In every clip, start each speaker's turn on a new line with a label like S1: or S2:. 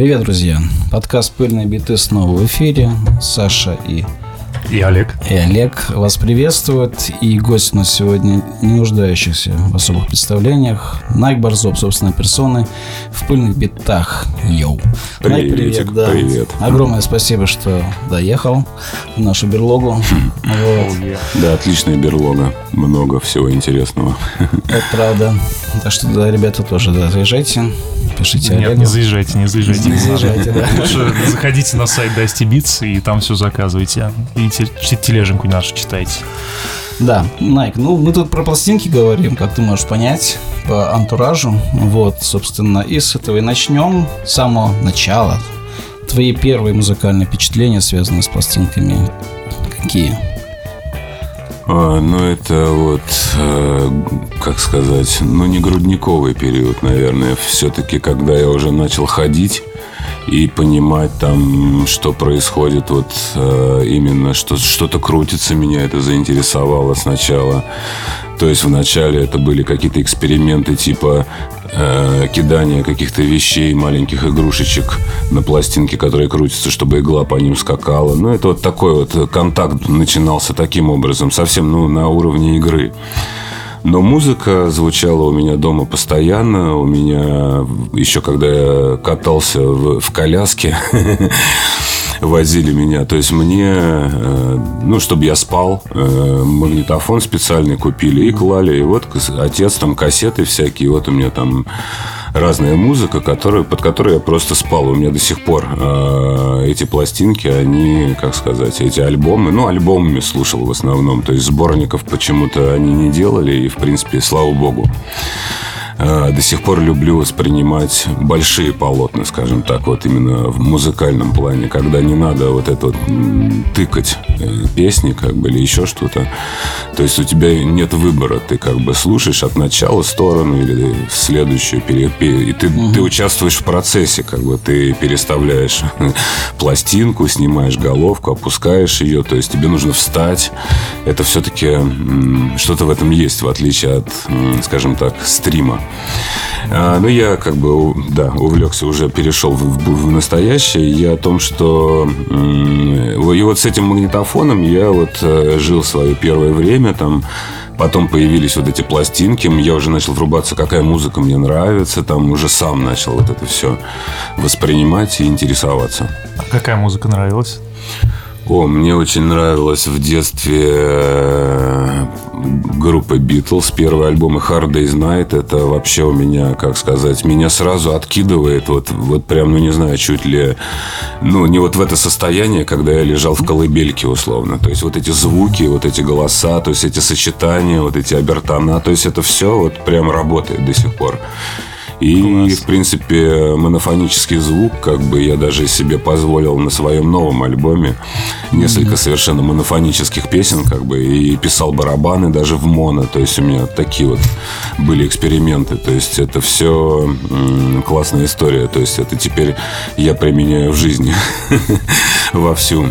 S1: Привет, друзья! Подкаст «Пыльные биты» снова в эфире. Саша и
S2: и Олег.
S1: И Олег вас приветствует. И гость у нас сегодня не нуждающийся в особых представлениях. Найк Борзов, собственной персоны, в пыльных битах. Йоу.
S3: Найк, привет. Да. Привет.
S1: Огромное спасибо, что доехал в нашу берлогу.
S3: Хм. Вот. Да, отличная берлога. Много всего интересного.
S1: Это правда. Так что, да, ребята, тоже да, заезжайте. Пишите
S2: Нет, Олегу. не заезжайте, не заезжайте.
S1: Не заезжайте, да.
S2: Лучше заходите на сайт Dusty Beats и там все заказывайте. И тележеньку нашу читайте.
S1: Да, Найк, ну мы тут про пластинки говорим, как ты можешь понять, по антуражу. Вот, собственно, и с этого и начнем. С самого начала. Твои первые музыкальные впечатления, связанные с пластинками, какие?
S3: А, ну, это вот, э, как сказать, ну, не грудниковый период, наверное. Все-таки, когда я уже начал ходить, и понимать там, что происходит, вот э, именно что что-то крутится, меня это заинтересовало сначала. То есть вначале это были какие-то эксперименты типа э, кидания каких-то вещей, маленьких игрушечек на пластинке, которые крутятся, чтобы игла по ним скакала. Ну, это вот такой вот контакт начинался таким образом, совсем ну, на уровне игры. Но музыка звучала у меня дома постоянно. У меня еще когда я катался в, в коляске, возили меня. То есть мне, э, ну, чтобы я спал, э, магнитофон специальный купили и клали. И вот отец там кассеты всякие. Вот у меня там разная музыка, которая, под которой я просто спал. У меня до сих пор э, эти пластинки, они, как сказать, эти альбомы, ну, альбомами слушал в основном. То есть сборников почему-то они не делали, и, в принципе, слава богу. Э, до сих пор люблю воспринимать большие полотна, скажем так, вот именно в музыкальном плане, когда не надо вот это вот тыкать э, песни, как бы, или еще что-то. То есть у тебя нет выбора, ты как бы слушаешь от начала сторону или следующую, и ты, угу. ты участвуешь в процессе, как бы ты переставляешь пластинку, снимаешь головку, опускаешь ее, то есть тебе нужно встать. Это все-таки что-то в этом есть, в отличие от, скажем так, стрима. А, ну, я как бы, да, увлекся, уже перешел в, в, в настоящее. Я о том, что... И вот с этим магнитофоном я вот э, жил свое первое время, там... Потом появились вот эти пластинки, я уже начал врубаться, какая музыка мне нравится, там уже сам начал вот это все воспринимать и интересоваться.
S2: А какая музыка нравилась?
S3: О, мне очень нравилась в детстве э, группа Beatles, первый альбом и Hard Day's Night. Это вообще у меня, как сказать, меня сразу откидывает, вот, вот прям, ну не знаю, чуть ли, ну не вот в это состояние, когда я лежал в колыбельке условно. То есть вот эти звуки, вот эти голоса, то есть эти сочетания, вот эти обертона, то есть это все вот прям работает до сих пор. И, Класс. в принципе, монофонический звук, как бы я даже себе позволил на своем новом альбоме несколько mm-hmm. совершенно монофонических песен, как бы, и писал барабаны даже в моно. То есть у меня такие вот были эксперименты. То есть это все м- классная история. То есть это теперь я применяю в жизни вовсю.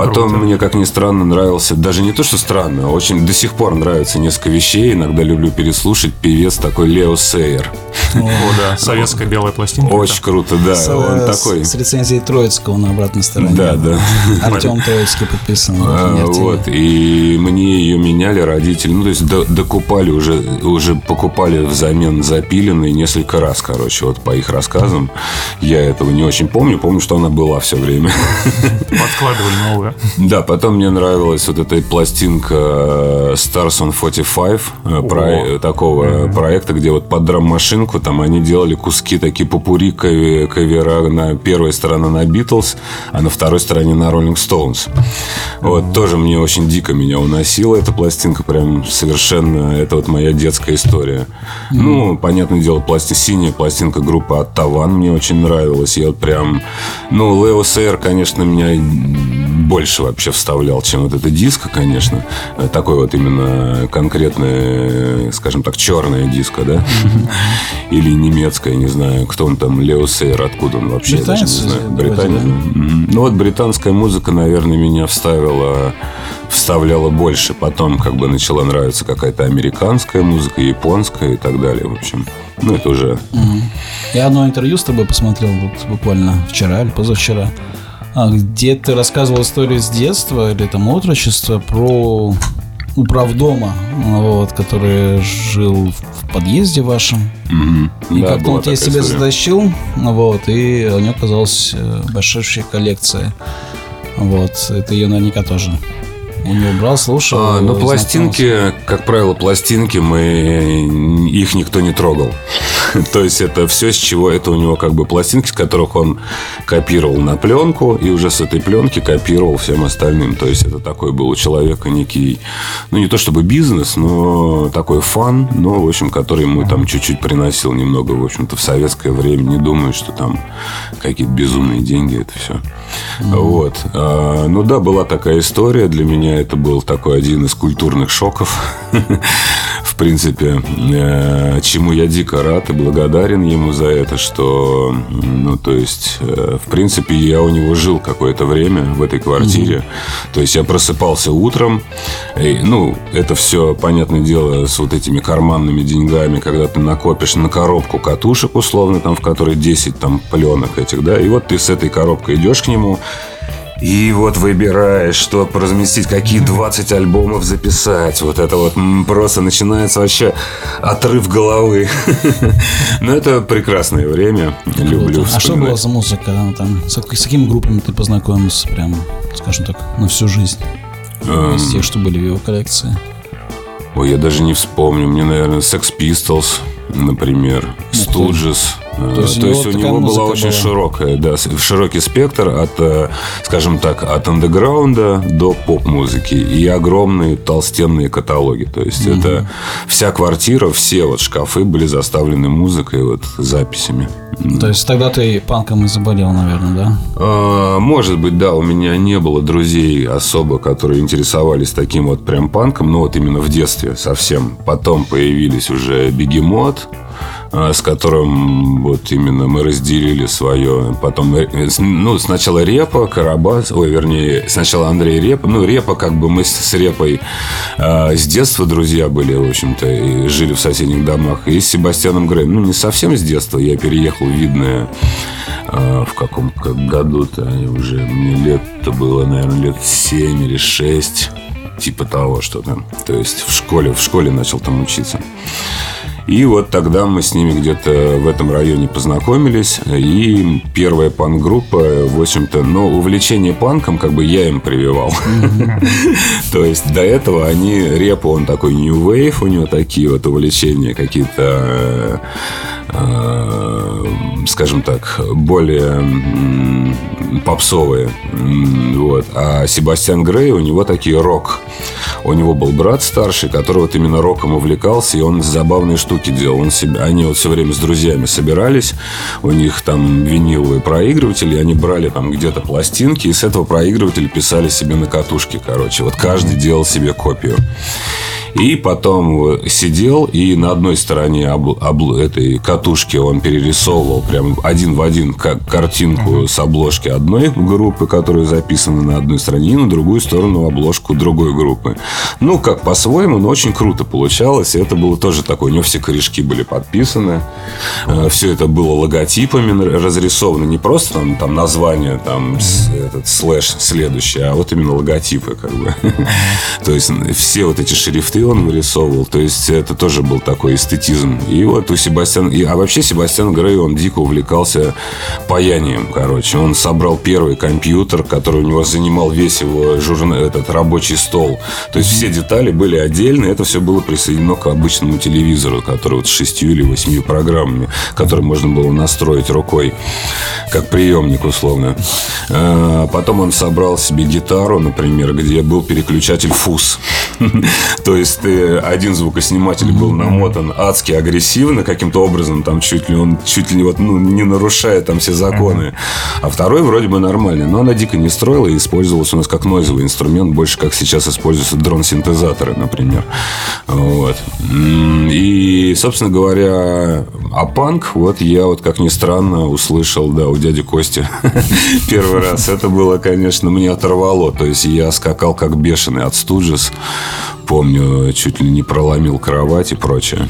S3: А, Потом Круто. мне, как ни странно, нравился, даже не то, что странно, а очень до сих пор нравится несколько вещей. Иногда люблю переслушать певец такой Лео Сейер.
S2: О, да, советская белая пластинка.
S3: Очень круто, да.
S1: С, он такой. С рецензией Троицкого на обратной стороне.
S3: Да, да.
S1: Артем Троицкий подписан.
S3: А, вот, и мне ее меняли родители. Ну, то есть докупали уже, уже покупали взамен запиленные несколько раз, короче, вот по их рассказам. Я этого не очень помню. Помню, что она была все время.
S2: Подкладывали новую
S3: да, потом мне нравилась вот эта пластинка э, Stars on 45 э, про, такого mm-hmm. проекта, где вот под драм-машинку там они делали куски такие попури кавера на первой стороне на Beatles, а на второй стороне на Rolling Stones. Вот mm-hmm. тоже мне очень дико меня уносила эта пластинка, прям совершенно, это вот моя детская история. Mm-hmm. Ну, понятное дело, пластин, синяя пластинка группы Оттаван мне очень нравилась. Я вот прям, ну, Лео Сейер, конечно, меня больше вообще вставлял, чем вот эта диско, конечно. Э, такой вот именно конкретный, скажем так, черная диско, да? Или немецкая, не знаю, кто он там, Лео Сейр, откуда он вообще, я даже не знаю. Британия. Ну вот британская музыка, наверное, меня вставила вставляла больше. Потом как бы начала нравиться какая-то американская музыка, японская и так далее, в общем. Ну, это уже...
S1: Я одно интервью с тобой посмотрел буквально вчера или позавчера, где ты рассказывал историю с детства или там отрочества про управдома, вот, который жил в подъезде вашем.
S3: Мгм.
S1: И
S3: Да,
S1: как-то он тебя себе
S3: история.
S1: затащил, вот, и у него оказалась э, большущая коллекция. Вот, ты ее наверняка тоже у него брал, слушал.
S3: А, ну,
S1: знакомился.
S3: пластинки, как правило, пластинки мы их никто не трогал. То есть это все, с чего это у него как бы пластинки, с которых он копировал на пленку и уже с этой пленки копировал всем остальным. То есть это такой был у человека некий, ну не то чтобы бизнес, но такой фан, но в общем, который ему там чуть-чуть приносил немного, в общем-то, в советское время. Не думаю, что там какие-то безумные деньги это все. Вот. А, Ну да, была такая история. Для меня это был такой один из культурных шоков. В принципе, э, чему я дико рад и благодарен ему за это, что, ну, то есть, э, в принципе, я у него жил какое-то время в этой квартире. То есть, я просыпался утром, и, ну, это все, понятное дело, с вот этими карманными деньгами, когда ты накопишь на коробку катушек, условно, там, в которой 10 там пленок этих, да, и вот ты с этой коробкой идешь к нему, и вот выбираешь, что разместить, какие 20 альбомов записать. Вот это вот просто начинается вообще отрыв головы. Но это прекрасное время. Люблю
S1: А что было за музыка там? С, с какими группами ты познакомился прям, скажем так, на всю жизнь?
S3: Эм,
S1: Из тех, что были в его коллекции.
S3: Ой, я даже не вспомню. Мне, наверное, Sex Pistols, например, Stooges. Э,
S1: То есть у
S3: То
S1: него
S3: есть у него была очень
S1: была.
S3: широкая, да, широкий спектр от, э, скажем так, от андеграунда до поп-музыки и огромные толстенные каталоги. То есть это вся квартира, все вот шкафы были заставлены музыкой, вот записями.
S1: То есть тогда ты панком и заболел, наверное, да?
S3: А, Может быть, да, у меня не было друзей особо, которые интересовались таким вот прям панком, но вот именно в детстве совсем. Потом появились уже Бегемот, а, с которым вот именно мы разделили свое. Потом, э, ну, сначала Репа, Карабас, ой, вернее, сначала Андрей Репа. Ну, Репа, как бы мы с, Репой а, с детства друзья были, в общем-то, и жили в соседних домах. И с Себастьяном Греем. Ну, не совсем с детства. Я переехал в Видное а, в каком как году-то уже мне лет-то было, наверное, лет 7 или 6 типа того что-то. То есть в школе, в школе начал там учиться. И вот тогда мы с ними где-то в этом районе познакомились. И первая панк-группа, в общем-то, но увлечение панком как бы я им прививал. То есть до этого они, реп, он такой new wave, у него такие вот увлечения какие-то, э, э, скажем так, более попсовые. Вот. А Себастьян Грей, у него такие рок. У него был брат старший, который вот именно роком увлекался, и он забавные штуки делал. Он себе, они вот все время с друзьями собирались, у них там виниловые проигрыватели, они брали там где-то пластинки, и с этого проигрывателя писали себе на катушке, короче. Вот каждый делал себе копию. И потом сидел, и на одной стороне обл- обл- этой катушки он перерисовывал прям один в один как картинку с обложки одной группы, которая записана на одной стороне, и на другую сторону обложку другой группы. Ну, как по-своему, но очень круто получалось. Это было тоже такое. У него все корешки были подписаны. Все это было логотипами разрисовано. Не просто там, там название, там этот слэш следующий, а вот именно логотипы как бы. То есть все вот эти шрифты он вырисовывал. То есть это тоже был такой эстетизм. И вот у Себастьяна... А вообще Себастьян Грей, он дико увлекался паянием, короче. Он собрал первый компьютер, который у него занимал весь его журна... этот рабочий стол. То есть все детали были отдельно. Это все было присоединено к обычному телевизору, который вот с шестью или восьмью программами, который можно было настроить рукой, как приемник условно. А, Потом он собрал себе гитару, например, где был переключатель фуз. То есть ты- один звукосниматель был намотан адски агрессивно каким-то образом, там чуть ли он чуть ли вот ну, не нарушая там все законы, а второй вроде бы нормальный, но она дико не строила и использовалась у нас как нойзовый инструмент, больше как сейчас используются дрон-синтезаторы, например. Вот. И, собственно говоря, а панк, вот я вот как ни странно услышал, да, у дяди Кости первый раз. Это было, конечно, мне оторвало. То есть я скакал как бешеный от Студжес. Помню, чуть ли не проломил кровать и прочее.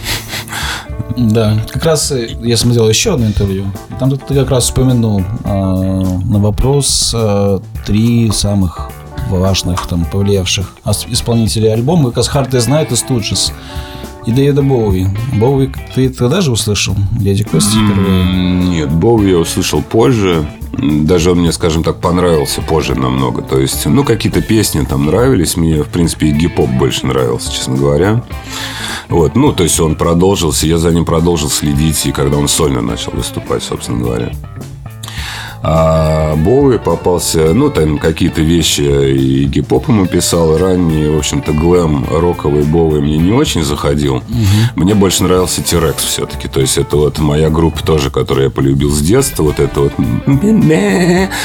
S1: Да, как раз э, я смотрел еще одно интервью. Там ты как раз упомянул э, на вопрос э, три самых важных, там, повлиявших исполнителей альбома, как раз Hard Day's Night и Stooges. И Дэвида Боуи. Боуи ты тогда же услышал? Дядя Кости впервые?
S3: Нет, Боуи я услышал позже. Даже он мне, скажем так, понравился позже намного. То есть, ну, какие-то песни там нравились. Мне, в принципе, и гип-поп больше нравился, честно говоря. Вот, ну, то есть он продолжился, я за ним продолжил следить, и когда он сольно начал выступать, собственно говоря. А Боуи попался, ну, там какие-то вещи и гип-поп ему писал, ранний, в общем-то, глэм роковый Боуи мне не очень заходил. Угу. Мне больше нравился Тирекс все-таки. То есть, это вот моя группа тоже, которую я полюбил с детства. Вот это вот...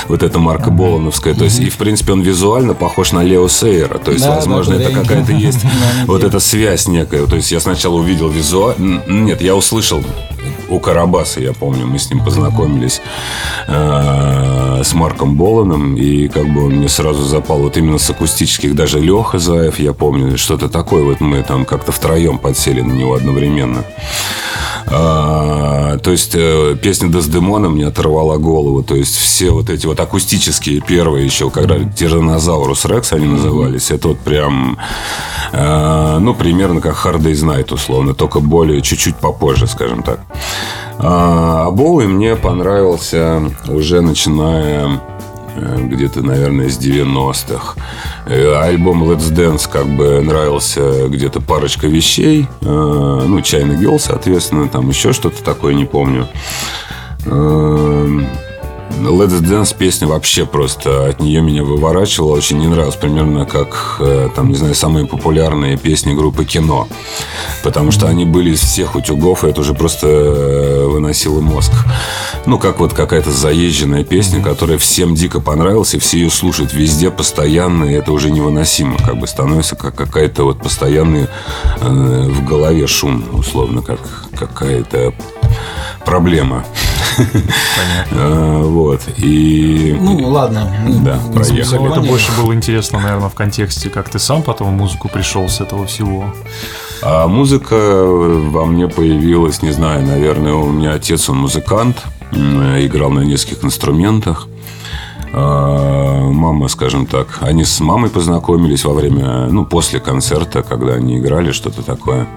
S3: Вот это Марка Болоновская. То есть, и, в принципе, он визуально похож на Лео Сейера. То есть, да, возможно, да, это какая-то есть вот эта связь некая. То есть, я сначала увидел визуально... Нет, я услышал у Карабаса, я помню, мы с ним познакомились э, с Марком Боланом, и как бы он мне сразу запал вот именно с акустических, даже Леха Заев, я помню, что-то такое, вот мы там как-то втроем подсели на него одновременно. А, то есть э, песня Дездемона мне оторвала голову. То есть все вот эти вот акустические первые еще, когда Тиранозаурус Рекс они назывались, это вот прям, э, ну, примерно как Hard Day's Night, условно, только более чуть-чуть попозже, скажем так. А Боуи мне понравился уже начиная Э, где-то, наверное, с 90-х. Э, альбом Let's Dance как бы нравился где-то парочка вещей. Э, ну, Чайный Гелл, соответственно, там еще что-то такое, не помню. Let's Dance песня вообще просто от нее меня выворачивала, очень не нравилась, примерно как, э, там, не знаю, самые популярные песни группы Кино, потому что они были из всех утюгов, и это уже просто э, выносило мозг. Ну, как вот какая-то заезженная песня, которая всем дико понравилась, и все ее слушают везде постоянно, и это уже невыносимо, как бы становится как какая-то вот постоянный э, в голове шум, условно, как какая-то проблема. Понятно. А, вот. И...
S1: Ну, ладно.
S3: Да, проехали.
S2: Это больше было интересно, наверное, в контексте, как ты сам потом в музыку пришел с этого всего.
S3: А музыка во мне появилась, не знаю, наверное, у меня отец, он музыкант, играл на нескольких инструментах. А, мама, скажем так, они с мамой познакомились во время, ну, после концерта, когда они играли что-то такое.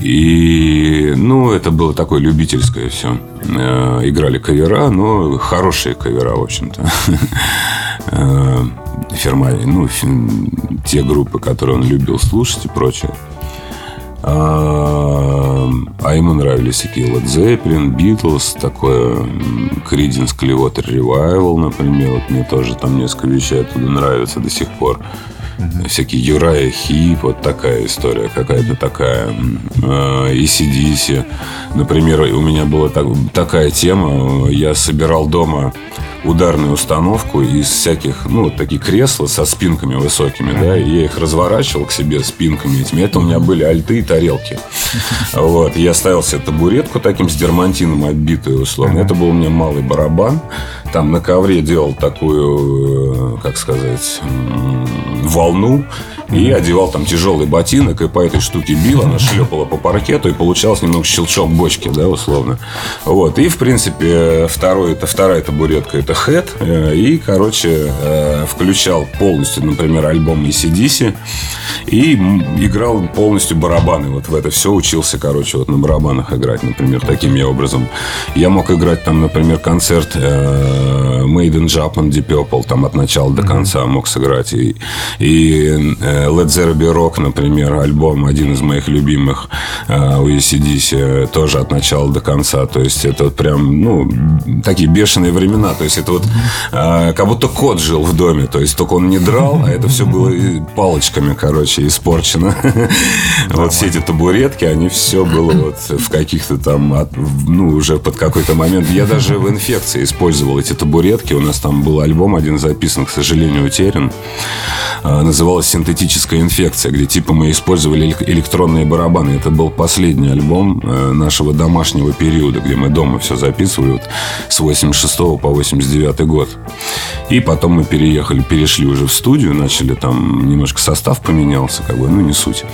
S3: И, ну, это было такое любительское все. Э, играли кавера, но хорошие кавера, в общем-то. Э, Ферма, ну, те группы, которые он любил слушать и прочее. А, а ему нравились такие Led Zeppelin, Beatles, такое Creedence Clearwater Revival, например. Вот мне тоже там несколько вещей оттуда нравятся до сих пор. Mm-hmm. Всякие Юрая Хип, вот такая история какая-то такая. И CDC. Например, у меня была так, такая тема. Я собирал дома ударную установку из всяких, ну, вот такие кресла со спинками высокими, да, и я их разворачивал к себе спинками этими. Это у меня были альты и тарелки. Вот. Я ставил себе табуретку таким с дермантином оббитую, условно. Это был у меня малый барабан. Там на ковре делал такую, э, как сказать, волну и одевал там тяжелый ботинок, и по этой штуке бил, она шлепала по паркету, и получалось немного щелчок бочки, да, условно. Вот. И, в принципе, второй, это, вторая табуретка – это хэт. Э, и, короче, э, включал полностью, например, альбом ACDC и играл полностью барабаны. Вот в это все учился, короче, вот на барабанах играть, например, таким я образом. Я мог играть там, например, концерт э, Made in Japan, Deep Purple, там от начала до конца мог сыграть. И, и Led Zeppelin Rock, например, альбом, один из моих любимых у ACDC, тоже от начала до конца. То есть это вот прям, ну, такие бешеные времена. То есть это вот э, как будто кот жил в доме. То есть только он не драл, а это все было палочками, короче, испорчено. Вот все эти табуретки, они все было вот в каких-то там, ну, уже под какой-то момент. Я даже в инфекции использовал эти табуретки. У нас там был альбом один записан, к сожалению, утерян. Э, называлась «Синтетический «Химическая инфекция», где типа мы использовали электронные барабаны. Это был последний альбом э, нашего домашнего периода, где мы дома все записывали вот с 86 по 89 год. И потом мы переехали, перешли уже в студию, начали там немножко состав поменялся, как бы, ну не суть.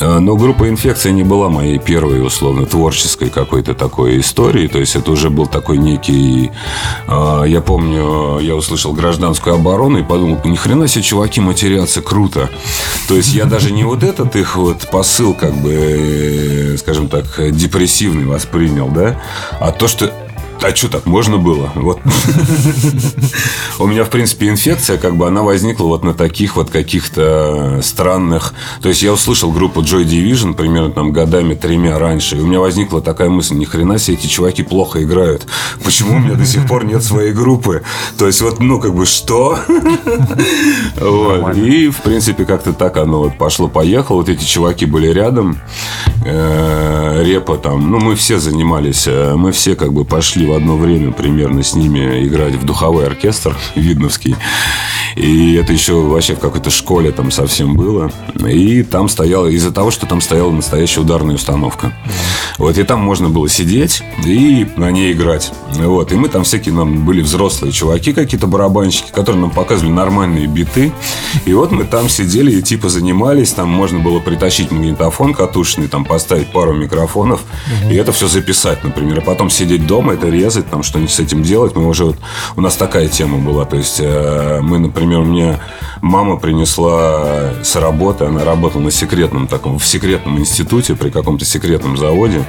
S3: Э, но группа «Инфекция» не была моей первой, условно, творческой какой-то такой историей. То есть это уже был такой некий... Э, я помню, я услышал гражданскую оборону и подумал, ни хрена себе чуваки матерятся, круто. То есть я даже не вот этот их вот посыл, как бы, э, скажем так, депрессивный воспринял, да, а то, что а что так можно было? Вот. У меня, в принципе, инфекция, как бы, она возникла вот на таких вот каких-то странных... То есть, я услышал группу Joy Division примерно там годами тремя раньше, и у меня возникла такая мысль, ни хрена себе эти чуваки плохо играют. Почему у меня до сих пор нет своей группы? То есть, вот, ну, как бы, что? Вот. И, в принципе, как-то так оно вот пошло-поехало. Вот эти чуваки были рядом. Э, репа там, ну, мы все занимались, э, мы все как бы пошли в одно время примерно с ними играть в духовой оркестр видновский. И это еще вообще в какой-то школе там совсем было. И там стояла, из-за того, что там стояла настоящая ударная установка. Вот, и там можно было сидеть и на ней играть. Вот, и мы там всякие, нам были взрослые чуваки какие-то, барабанщики, которые нам показывали нормальные биты. И вот мы там сидели и типа занимались, там можно было притащить магнитофон катушечный, там поставить пару микрофонов и это все записать, например. А потом сидеть дома, это резать, там что-нибудь с этим делать. Мы уже вот, у нас такая тема была. То есть э, мы, например, мне мама принесла с работы, она работала на секретном таком, в секретном институте при каком-то секретном заводе.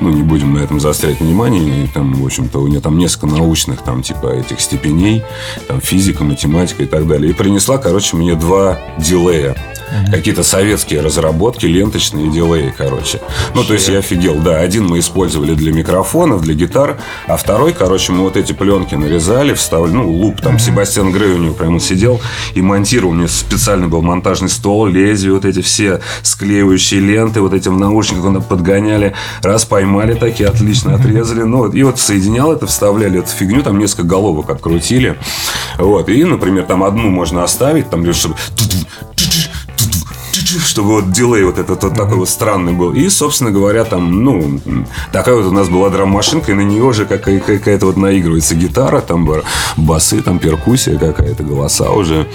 S3: Ну, не будем на этом заострять внимание. И там, в общем-то, у нее там несколько научных там типа этих степеней, там физика, математика и так далее. И принесла, короче, мне два дилея. Угу. Какие-то советские разработки, ленточные дилеи, короче. Ну, то есть я офигел, да. Один мы использовали для микрофонов, для гитар, а второй, короче, мы вот эти пленки нарезали, вставили, ну, луп, там. Себастьян Грей у него прямо сидел и монтировал. У меня специальный был монтажный стол, лезвие, вот эти все склеивающие ленты, вот эти в наушниках подгоняли. Раз поймали такие, отлично отрезали. Ну, и вот соединял это, вставляли эту фигню, там несколько головок открутили. Вот. И, например, там одну можно оставить, там, чтобы чтобы вот дилей вот этот вот такой вот странный был. И, собственно говоря, там, ну, такая вот у нас была драм-машинка, и на нее же какая-то вот наигрывается гитара, там басы, там перкуссия какая-то, голоса уже.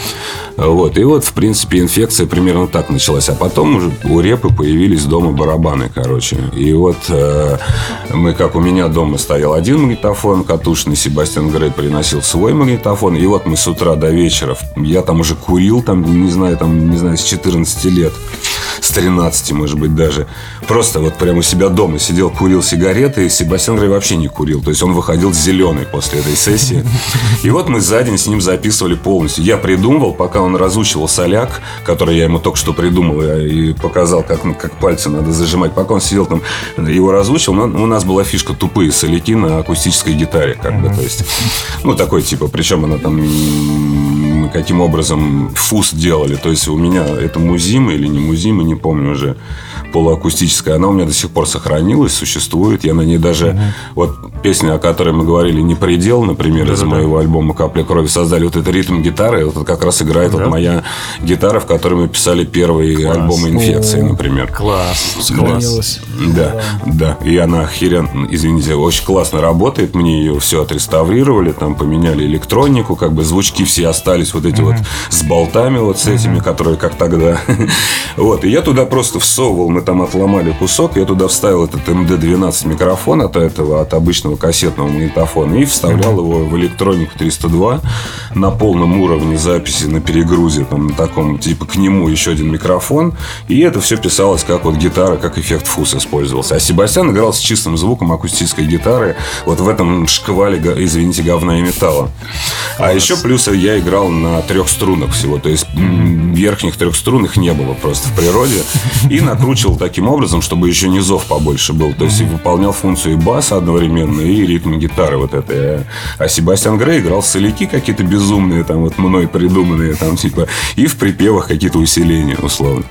S3: Вот. И вот, в принципе, инфекция примерно так началась. А потом уже у репы появились дома барабаны, короче. И вот э, мы, как у меня дома стоял один магнитофон катушный, Себастьян Грей приносил свой магнитофон. И вот мы с утра до вечера, я там уже курил, там, не знаю, там, не знаю, с 14 лет с 13, может быть, даже. Просто вот прямо у себя дома сидел, курил сигареты, и Себастьян Грей вообще не курил. То есть он выходил зеленый после этой сессии. И вот мы за день с ним записывали полностью. Я придумывал, пока он разучивал соляк, который я ему только что придумал и показал, как, как пальцы надо зажимать. Пока он сидел там, его разучил, но у нас была фишка тупые соляки на акустической гитаре, как бы, то есть, ну, такой типа, причем она там каким образом фуз делали. То есть у меня это музима или не музима, не помню уже, полуакустическая. Она у меня до сих пор сохранилась, существует. Я на ней даже... Угу. Вот песня, о которой мы говорили, «Не предел», например, да, из да, моего да. альбома «Капля крови» создали вот этот ритм гитары. Вот это как раз играет да. вот моя гитара, в которой мы писали первый Класс. альбом «Инфекции», например.
S2: Класс. Класс.
S3: Да, да. И она охеренно, извините, очень классно работает. Мне ее все отреставрировали, там поменяли электронику, как бы звучки все остались вот эти mm-hmm. вот с болтами вот с этими, mm-hmm. которые как тогда. вот. И я туда просто всовывал, мы там отломали кусок, я туда вставил этот МД-12 микрофон от этого, от обычного кассетного магнитофона и вставлял его в электронику 302 на полном уровне записи на перегрузе, там на таком, типа к нему еще один микрофон. И это все писалось как вот гитара, как эффект фус использовался. А Себастьян играл с чистым звуком акустической гитары вот в этом шквале, извините, говна и металла. А еще плюс я играл на на трех струнах всего. То есть верхних трех струн их не было просто в природе. И накручивал таким образом, чтобы еще низов побольше был. То есть выполнял функцию и баса одновременно, и ритм гитары вот этой. А Себастьян Грей играл соляки какие-то безумные, там вот мной придуманные, там типа, и в припевах какие-то усиления, условно.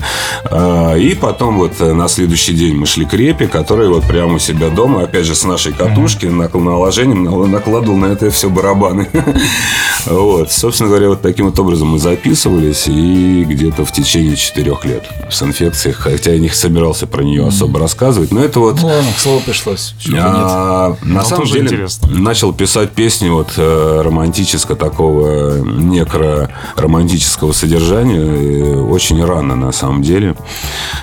S3: А, и потом вот на следующий день мы шли к репе, который вот прямо у себя дома, опять же, с нашей катушки, наложением накладывал на это все барабаны. Вот, собственно говоря, вот таким вот образом мы записывались, и где-то в течение четырех лет с инфекцией, хотя я не собирался про нее особо рассказывать, но это вот...
S1: Ну, ладно, к слову пришлось.
S3: А, на самом
S2: тоже
S3: деле
S2: интересно.
S3: начал писать песни вот э, романтического такого некро-романтического содержания очень рано на самом деле.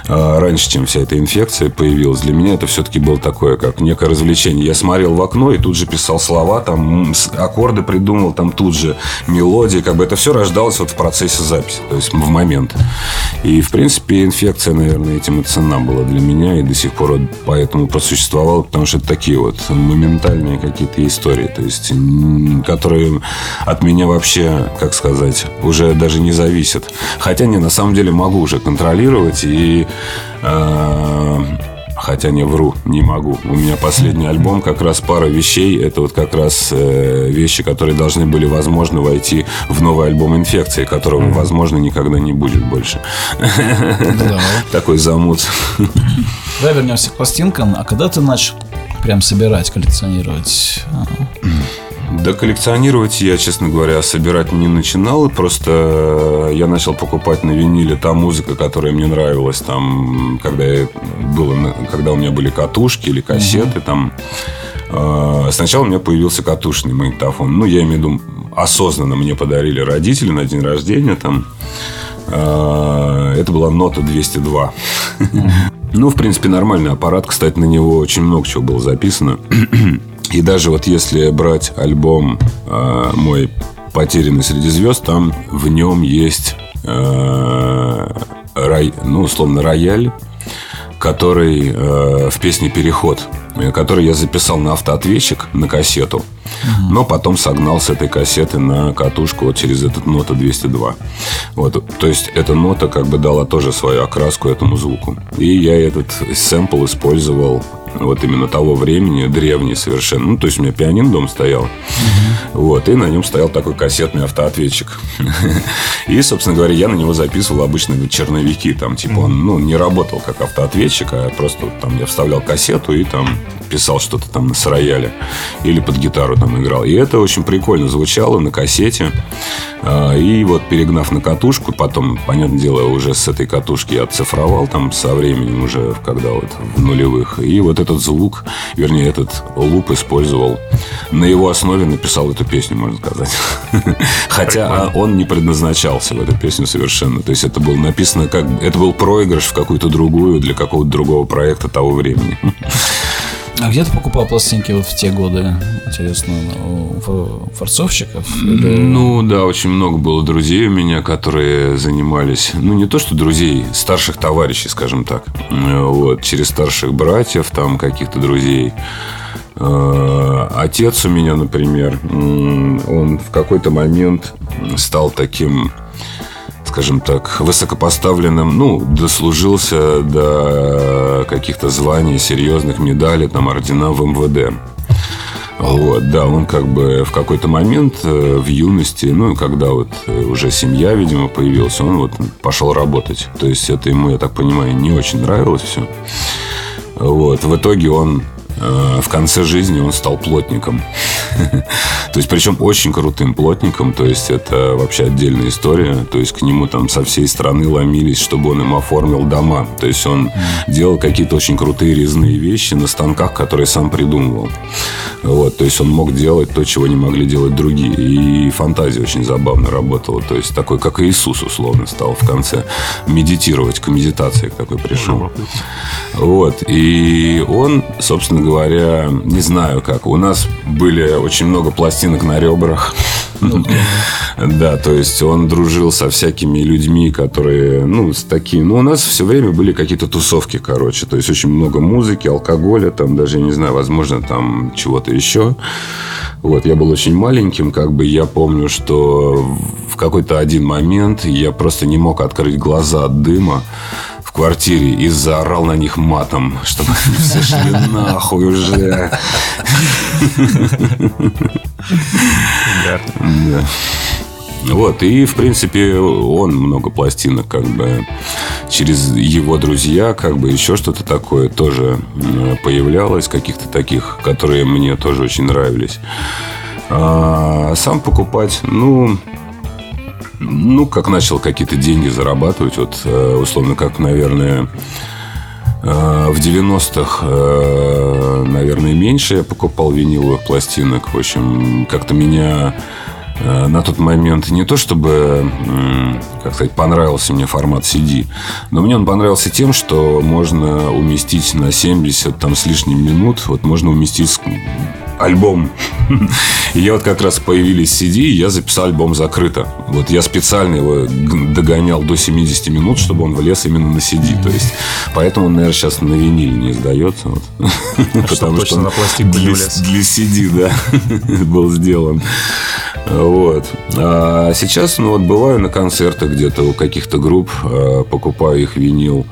S3: Э, раньше, чем вся эта инфекция появилась. Для меня это все-таки было такое, как некое развлечение. Я смотрел в окно и тут же писал слова, там аккорды придумал, там тут же мелодии. Как бы это все рождалось вот в процессе записи, то есть в момент. И, в принципе, инфекция, наверное, этим и цена была для меня, и до сих пор поэтому просуществовала, потому что это такие вот моментальные какие-то истории, то есть, которые от меня вообще, как сказать, уже даже не зависят. Хотя не, на самом деле могу уже контролировать и э, Хотя не вру, не могу. У меня последний альбом, как раз пара вещей. Это вот как раз э, вещи, которые должны были, возможно, войти в новый альбом «Инфекции», которого, возможно, никогда не будет больше.
S1: Да.
S3: Такой замут.
S1: Давай вернемся к пластинкам. А когда ты начал прям собирать, коллекционировать?
S3: Да коллекционировать я, честно говоря, собирать не начинал. Просто я начал покупать на виниле та музыка, которая мне нравилась. Там, когда, я было, когда у меня были катушки или кассеты. Там. Э, Сначала у меня появился катушный магнитофон. Ну, я имею в виду, осознанно мне подарили родители на день рождения. Там. Э, Это была нота 202. Ну, в принципе, нормальный аппарат. Кстати, на него очень много чего было записано. И даже вот если брать альбом э, мой «Потерянный среди звезд», там в нем есть, э, рай, ну, условно, рояль, который э, в песне «Переход», э, который я записал на автоответчик, на кассету, но потом согнал с этой кассеты на катушку вот через этот нота 202. Вот, то есть эта нота как бы дала тоже свою окраску этому звуку. И я этот сэмпл использовал вот именно того времени, древний совершенно. Ну, то есть у меня пианино дома стоял. Вот, и на нем стоял такой кассетный автоответчик. И, собственно говоря, я на него записывал обычные черновики. Там, типа, он, ну, не работал как автоответчик, а просто там я вставлял кассету и там писал что-то там с рояля. Или под гитару там играл. И это очень прикольно звучало на кассете. А, И вот перегнав на катушку, потом, понятное дело, уже с этой катушки я оцифровал там со временем уже, когда вот в нулевых. И вот этот звук, вернее, этот луп использовал. На его основе написал эту песню, можно сказать. Хотя а, он не предназначался в эту песню совершенно. То есть это было написано как... Это был проигрыш в какую-то другую, для какого-то другого проекта того времени.
S1: А где ты покупал пластинки вот в те годы? Интересно, у ф- форцовщиков?
S3: Ну да, очень много было друзей у меня, которые занимались, ну не то что друзей, старших товарищей, скажем так, вот через старших братьев, там каких-то друзей. Э, Отец у меня, например, он в какой-то момент стал таким скажем так, высокопоставленным, ну, дослужился до каких-то званий, серьезных медалей, там, ордена в МВД. Вот, да, он как бы в какой-то момент э, в юности, ну, когда вот э, уже семья, видимо, появилась, он вот пошел работать. То есть это ему, я так понимаю, не очень нравилось все. Вот, в итоге он э, в конце жизни он стал плотником. То есть, причем очень крутым плотником. То есть, это вообще отдельная история. То есть, к нему там со всей страны ломились, чтобы он им оформил дома. То есть, он делал какие-то очень крутые резные вещи на станках, которые сам придумывал. Вот, то есть, он мог делать то, чего не могли делать другие. И фантазия очень забавно работала. То есть, такой, как Иисус, условно, стал в конце медитировать, к медитации к такой пришел. Вот. И он, собственно говоря, не знаю как. У нас были очень много пластинок на ребрах. Да, то есть он дружил со всякими людьми, которые, ну, с такими... Ну, у нас все время были какие-то тусовки, короче. То есть очень много музыки, алкоголя, там даже, я не знаю, возможно, там чего-то еще. Вот, я был очень маленьким, как бы я помню, что в какой-то один момент я просто не мог открыть глаза от дыма квартире и заорал на них матом, чтобы они все шли нахуй уже. Да. Вот, и, в принципе, он много пластинок, как бы, через его друзья, как бы, еще что-то такое тоже э, появлялось, каких-то таких, которые мне тоже очень нравились. А сам покупать, ну, ну, как начал какие-то деньги зарабатывать, вот, э, условно, как, наверное, Э, в 90-х, э, наверное, меньше я покупал виниловых пластинок. В общем, как-то меня на тот момент не то чтобы, как сказать, понравился мне формат CD, но мне он понравился тем, что можно уместить на 70 там, с лишним минут, вот можно уместить альбом. И я вот как раз появились CD, и я записал альбом закрыто. Вот я специально его догонял до 70 минут, чтобы он влез именно на CD. То есть, поэтому он, наверное, сейчас на виниле не издается. Вот.
S2: Потому что на пластинку
S3: для, для CD, да, был сделан. Вот. А сейчас, ну вот, бываю на концертах где-то у каких-то групп, а, покупаю их винил.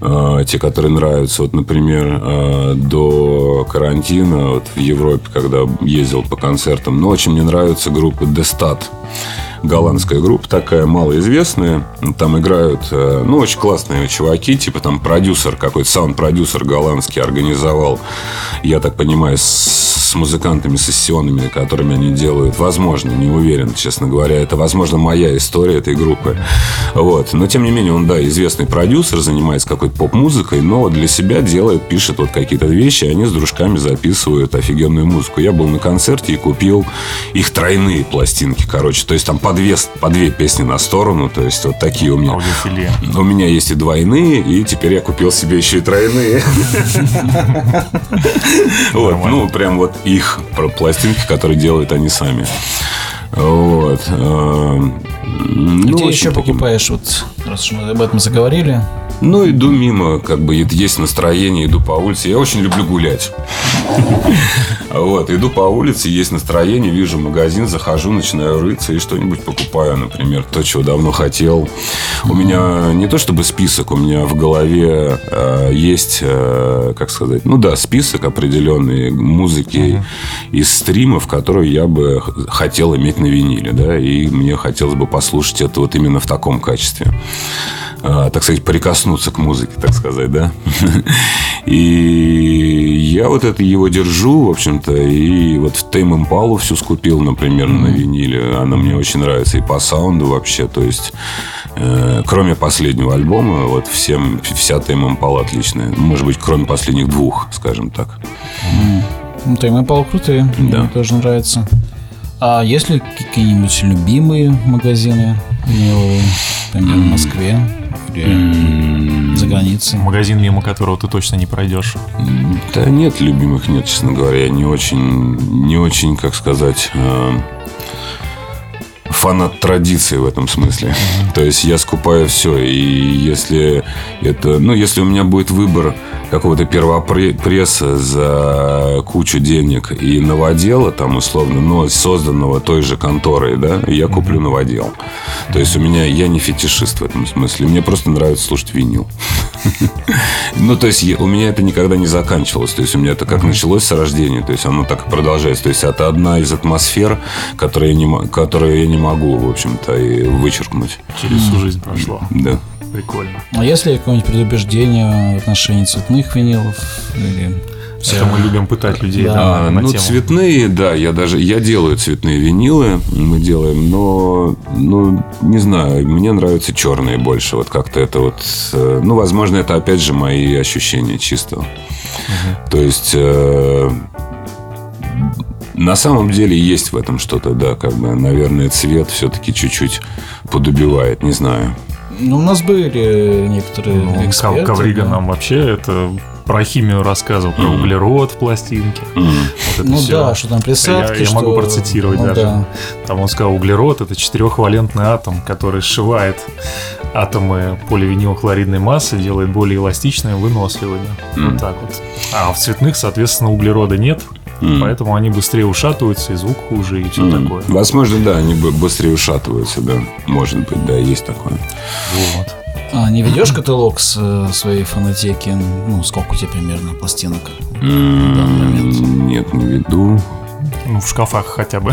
S3: Э, те, которые нравятся. Вот, например, э, до карантина вот в Европе, когда ездил по концертам, но очень мне нравится группа Дестат. Голландская группа такая, малоизвестная. Там играют, ну, очень классные чуваки. Типа там продюсер какой-то, саунд-продюсер голландский организовал, я так понимаю, с с музыкантами сессионными, которыми они делают. Возможно, не уверен, честно говоря. Это, возможно, моя история этой группы. Вот. Но, тем не менее, он, да, известный продюсер, занимается какой-то поп-музыкой, но для себя делает, пишет вот какие-то вещи, они с дружками записывают офигенную музыку. Я был на концерте и купил их тройные пластинки, короче. То есть, там по две, по две песни на сторону. То есть, вот такие у меня.
S2: Аудиофилия.
S3: У меня есть и двойные, и теперь я купил себе еще и тройные. Вот, ну, прям вот их пластинки, которые делают они сами. Вот. Э,
S1: ну, Где еще покупаешь, вот, раз уж мы об этом заговорили?
S3: Ну, иду мимо, как бы есть настроение, иду по улице. Я очень люблю гулять. Вот, иду по улице, есть настроение, вижу магазин, захожу, начинаю рыться и что-нибудь покупаю, например, то, чего давно хотел. У меня не то чтобы список, у меня в голове э, есть, э, как сказать, ну да, список определенной музыки из стримов, которые я бы хотел иметь на виниле, да, и мне хотелось бы послушать это вот именно в таком качестве. А, так сказать, прикоснуться к музыке, так сказать, да. И я вот это его держу, в общем-то, и вот в Тейм Импалу всю скупил, например, на виниле. Она мне очень нравится и по саунду вообще, то есть э, кроме последнего альбома, вот всем, вся Тейм Импала отличная. Может быть, кроме последних двух, скажем так.
S1: Ну, Тейм Импала крутые, да. мне тоже нравится. А есть ли какие-нибудь любимые магазины например, в Москве? или за границей?
S2: Магазин, мимо которого ты точно не пройдешь.
S3: Да нет, любимых нет, честно говоря. Я не очень, не очень, как сказать, э, фанат традиции в этом смысле. То есть я скупаю все. И если это, ну, если у меня будет выбор какого-то первопресса за кучу денег и новодела, там, условно, но созданного той же конторой, да, я куплю новодел. То есть у меня, я не фетишист в этом смысле. Мне просто нравится слушать винил. Ну, то есть у меня это никогда не заканчивалось. То есть у меня это как началось с рождения, то есть оно так и продолжается. То есть это одна из атмосфер, которую я не, которую я не могу, в общем-то, и вычеркнуть.
S2: Через всю жизнь прошло.
S3: Да.
S2: Прикольно.
S1: А если какое-нибудь предубеждение в отношении цветных винилов или
S2: все. Это мы любим пытать людей. Да.
S3: Да, а, ну, тему. цветные, да, я даже я делаю цветные винилы, мы делаем, но, ну, не знаю, мне нравятся черные больше. Вот как-то это вот, э, ну, возможно, это опять же мои ощущения чисто. Угу. То есть э, на самом деле есть в этом что-то, да, как бы, наверное, цвет все-таки чуть-чуть подубивает, не знаю.
S1: Ну, у нас были некоторые ну, эксперты.
S2: Коврига да. нам вообще это про химию рассказывал, про углерод в пластинке.
S1: Вот ну все. да, что там присадки.
S2: Я, я могу процитировать ну, даже. Да. Там он сказал, углерод это четырехвалентный атом, который сшивает атомы поливинилхлоридной массы, делает более эластичными, выносливыми. Mm. Вот так вот. А в цветных, соответственно, углерода нет. Mm. Поэтому они бысрее ушатываются, и звук хуже, и все mm. такое.
S3: Возможно, да, они быстрее ушатываются, да. Может быть, да, есть такое.
S1: Вот. А не ведешь каталог с э, своей фонотеки? Ну, сколько у тебя примерно пластинок в
S3: данный момент? Нет, не веду.
S2: Ну, в шкафах хотя бы.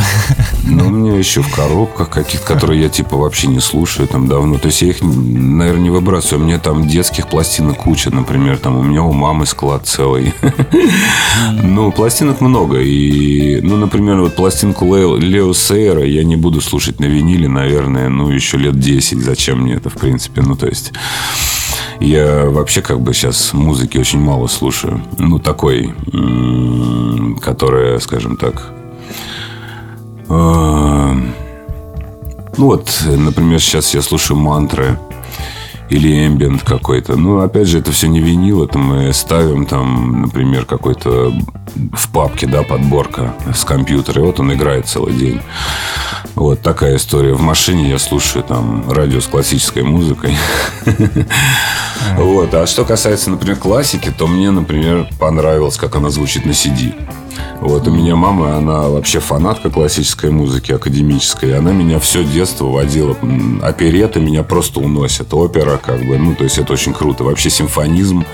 S3: Ну, у меня еще в коробках каких-то, которые я типа вообще не слушаю там давно. То есть я их, наверное, не выбрасываю. У меня там детских пластинок куча, например. Там у меня у мамы склад целый. Ну, пластинок много. И, ну, например, вот пластинку Лео Сейра я не буду слушать на виниле, наверное, ну, еще лет 10. Зачем мне это, в принципе? Ну, то есть... Я вообще как бы сейчас музыки очень мало слушаю. Ну, такой, которая, скажем так... Э, ну вот, например, сейчас я слушаю мантры или эмбиент какой-то. Ну, опять же, это все не винил, это мы ставим там, например, какой-то в папке, да, подборка с компьютера, и вот он играет целый день. Вот такая история. В машине я слушаю там радио с классической музыкой. Вот. А что касается, например, классики, то мне, например, понравилось, как она звучит на CD. Вот у меня мама, она вообще фанатка классической музыки, академической. Она меня все детство водила. Опереты меня просто уносят. Опера, как бы, ну, то есть это очень круто. Вообще симфонизм,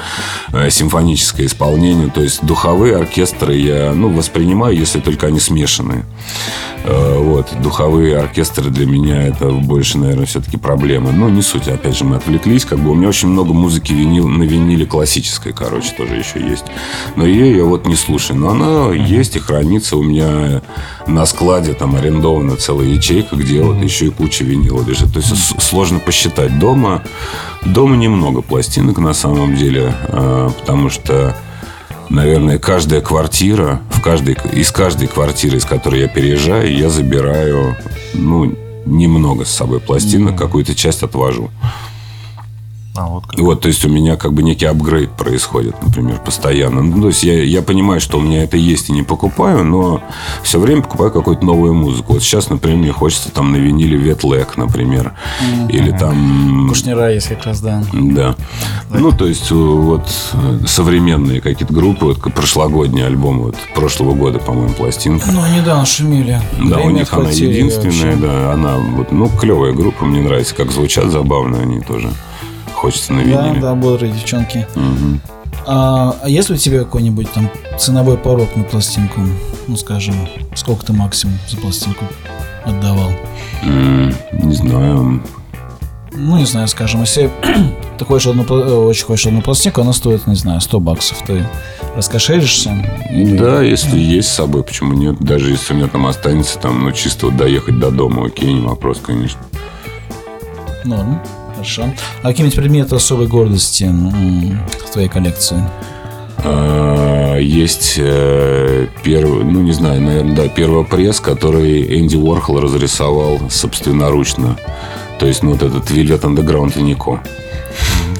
S3: э, симфоническое исполнение. То есть духовые оркестры я, ну, воспринимаю, если только они смешанные. Э, вот. Духовые оркестры для меня это больше, наверное, все-таки проблема. Но не суть. Опять же, мы отвлеклись. Как бы у меня очень много музыки винил, на виниле классической, короче, тоже еще есть. Но ее я вот не слушаю. Но она есть и хранится у меня на складе. Там арендована целая ячейка, где вот еще и куча винила лежит. То есть сложно посчитать. Дома, дома немного пластинок на самом деле. Э, потому что наверное, каждая квартира, в каждой, из каждой квартиры, из которой я переезжаю, я забираю, ну, немного с собой пластинок, mm-hmm. какую-то часть отвожу. А, вот, как. вот, то есть у меня как бы некий апгрейд происходит, например, постоянно. Ну, то есть я, я понимаю, что у меня это есть и не покупаю, но все время покупаю какую-то новую музыку. Вот сейчас, например, мне хочется там на виниле Ветлек, например, mm-hmm. или там...
S1: Кушнира есть как раз, да.
S3: Да. Like. Ну, то есть вот современные какие-то группы, вот прошлогодний альбом вот прошлого года, по-моему, пластинка.
S1: Ну, недавно шумели.
S3: Да, Время у них она единственная, да, она вот, ну, клевая группа, мне нравится, как звучат, забавно они тоже хочется на виниле.
S1: Да, да, бодрые девчонки. Угу. А, а есть ли у тебя какой-нибудь там ценовой порог на пластинку? Ну, скажем, сколько ты максимум за пластинку отдавал?
S3: Mm, не знаю.
S1: Ну, не знаю, скажем, если ты хочешь одну, э, очень хочешь одну пластинку, она стоит, не знаю, 100 баксов. Ты раскошелишься?
S3: Или... Да, если есть с собой, почему нет? Даже если у меня там останется, там, ну, чисто вот доехать до дома, окей, не вопрос, конечно.
S1: Норм. Хорошо. А какие-нибудь предметы особой гордости в твоей коллекции?
S3: А, есть э, первый, ну не знаю, наверное, да, первый пресс, который Энди Уорхол разрисовал собственноручно. То есть, ну, вот этот Velvet Underground и Нико.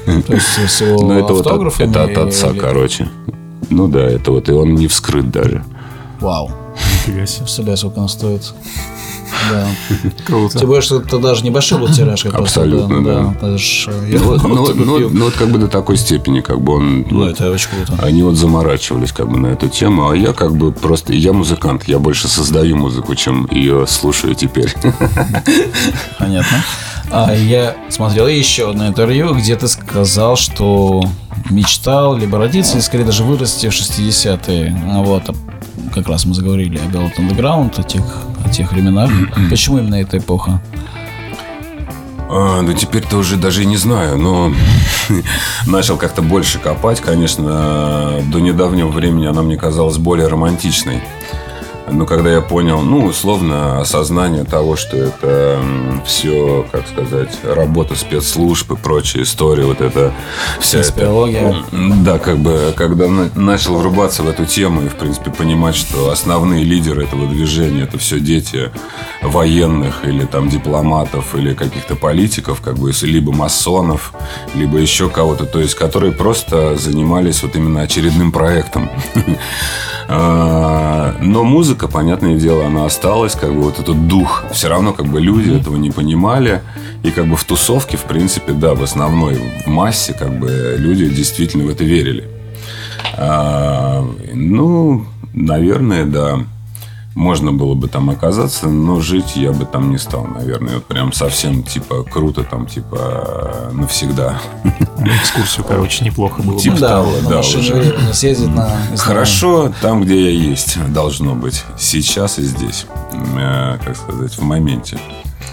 S1: То есть, с его ну,
S3: это, вот от, это от отца, или... короче. Ну да, это вот, и он не вскрыт даже.
S1: Вау. Нифига себе. Представляю, сколько он стоит. Да. Круто. Тем более, что это даже небольшой был тираж.
S3: Абсолютно, да. ну, ну, ну, ну, вот как бы до такой степени, как бы он...
S1: Ну, это очень круто.
S3: Они вот заморачивались как бы на эту тему, а я как бы просто... Я музыкант, я больше создаю музыку, чем ее слушаю теперь.
S1: Понятно. А я смотрел еще одно интервью, где ты сказал, что мечтал либо родиться, или скорее даже вырасти в 60-е. Вот. Как раз мы заговорили о Velvet Underground, о тех, о тех временах. Почему именно эта эпоха?
S3: А, ну, теперь-то уже даже и не знаю, но начал как-то больше копать, конечно. До недавнего времени она мне казалась более романтичной. Но когда я понял, ну, условно, осознание того, что это все, как сказать, работа спецслужб и прочая история, вот это вся эта... Да, как бы, когда начал врубаться в эту тему и, в принципе, понимать, что основные лидеры этого движения это все дети военных или там дипломатов или каких-то политиков, как бы, либо масонов, либо еще кого-то, то есть, которые просто занимались вот именно очередным проектом. А, но музыка, понятное дело, она осталась, как бы вот этот дух. Все равно как бы люди этого не понимали. И как бы в тусовке, в принципе, да, в основной, в массе, как бы люди действительно в это верили. А, ну, наверное, да можно было бы там оказаться, но жить я бы там не стал, наверное. Вот прям совсем, типа, круто там, типа, навсегда.
S2: Экскурсию, короче, неплохо было
S1: типа бы. Да, того, на да, уже. съездить на...
S3: Хорошо там, где я есть, должно быть. Сейчас и здесь. Э, как сказать, в моменте.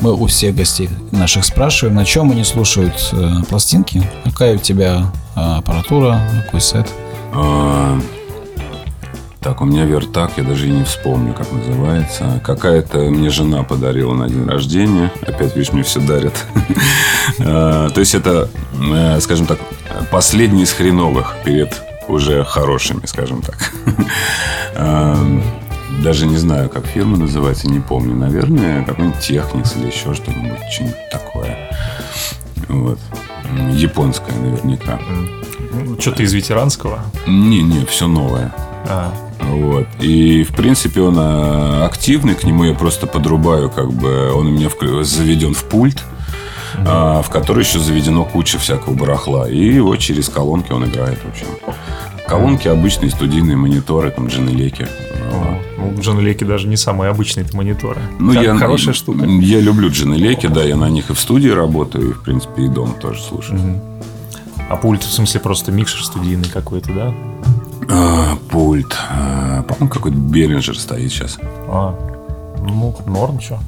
S1: Мы у всех гостей наших спрашиваем, на чем они слушают э, пластинки, какая у тебя э, аппаратура, какой сет. А,
S3: так, у меня вертак, я даже и не вспомню, как называется. Какая-то мне жена подарила на день рождения. Опять, видишь, мне все дарят. То есть это, скажем так, последний из хреновых перед уже хорошими, скажем так. Даже не знаю, как фирма называется, не помню. Наверное, какой-нибудь Техникс или еще что-нибудь, что-нибудь такое. Вот. Японская наверняка.
S2: Ну, что-то из ветеранского?
S3: Не-не, все новое. А. Вот. И, в принципе, он а, активный, к нему я просто подрубаю, как бы, он у меня заведен в пульт, а, в который еще заведено куча всякого барахла. И его через колонки он играет, в общем. Колонки обычные студийные мониторы, там, дженелеки.
S2: Ну, дженелеки даже не самые обычные это мониторы.
S3: Ну, я, хорошая штука. Я люблю дженелеки, да, я на них и в студии работаю, и, в принципе, и дома тоже слушаю. Угу.
S2: А пульт, в смысле, просто микшер студийный какой-то, да?
S3: А, пульт. А, по-моему, какой-то Беринджер стоит сейчас. А,
S2: ну, норм, что.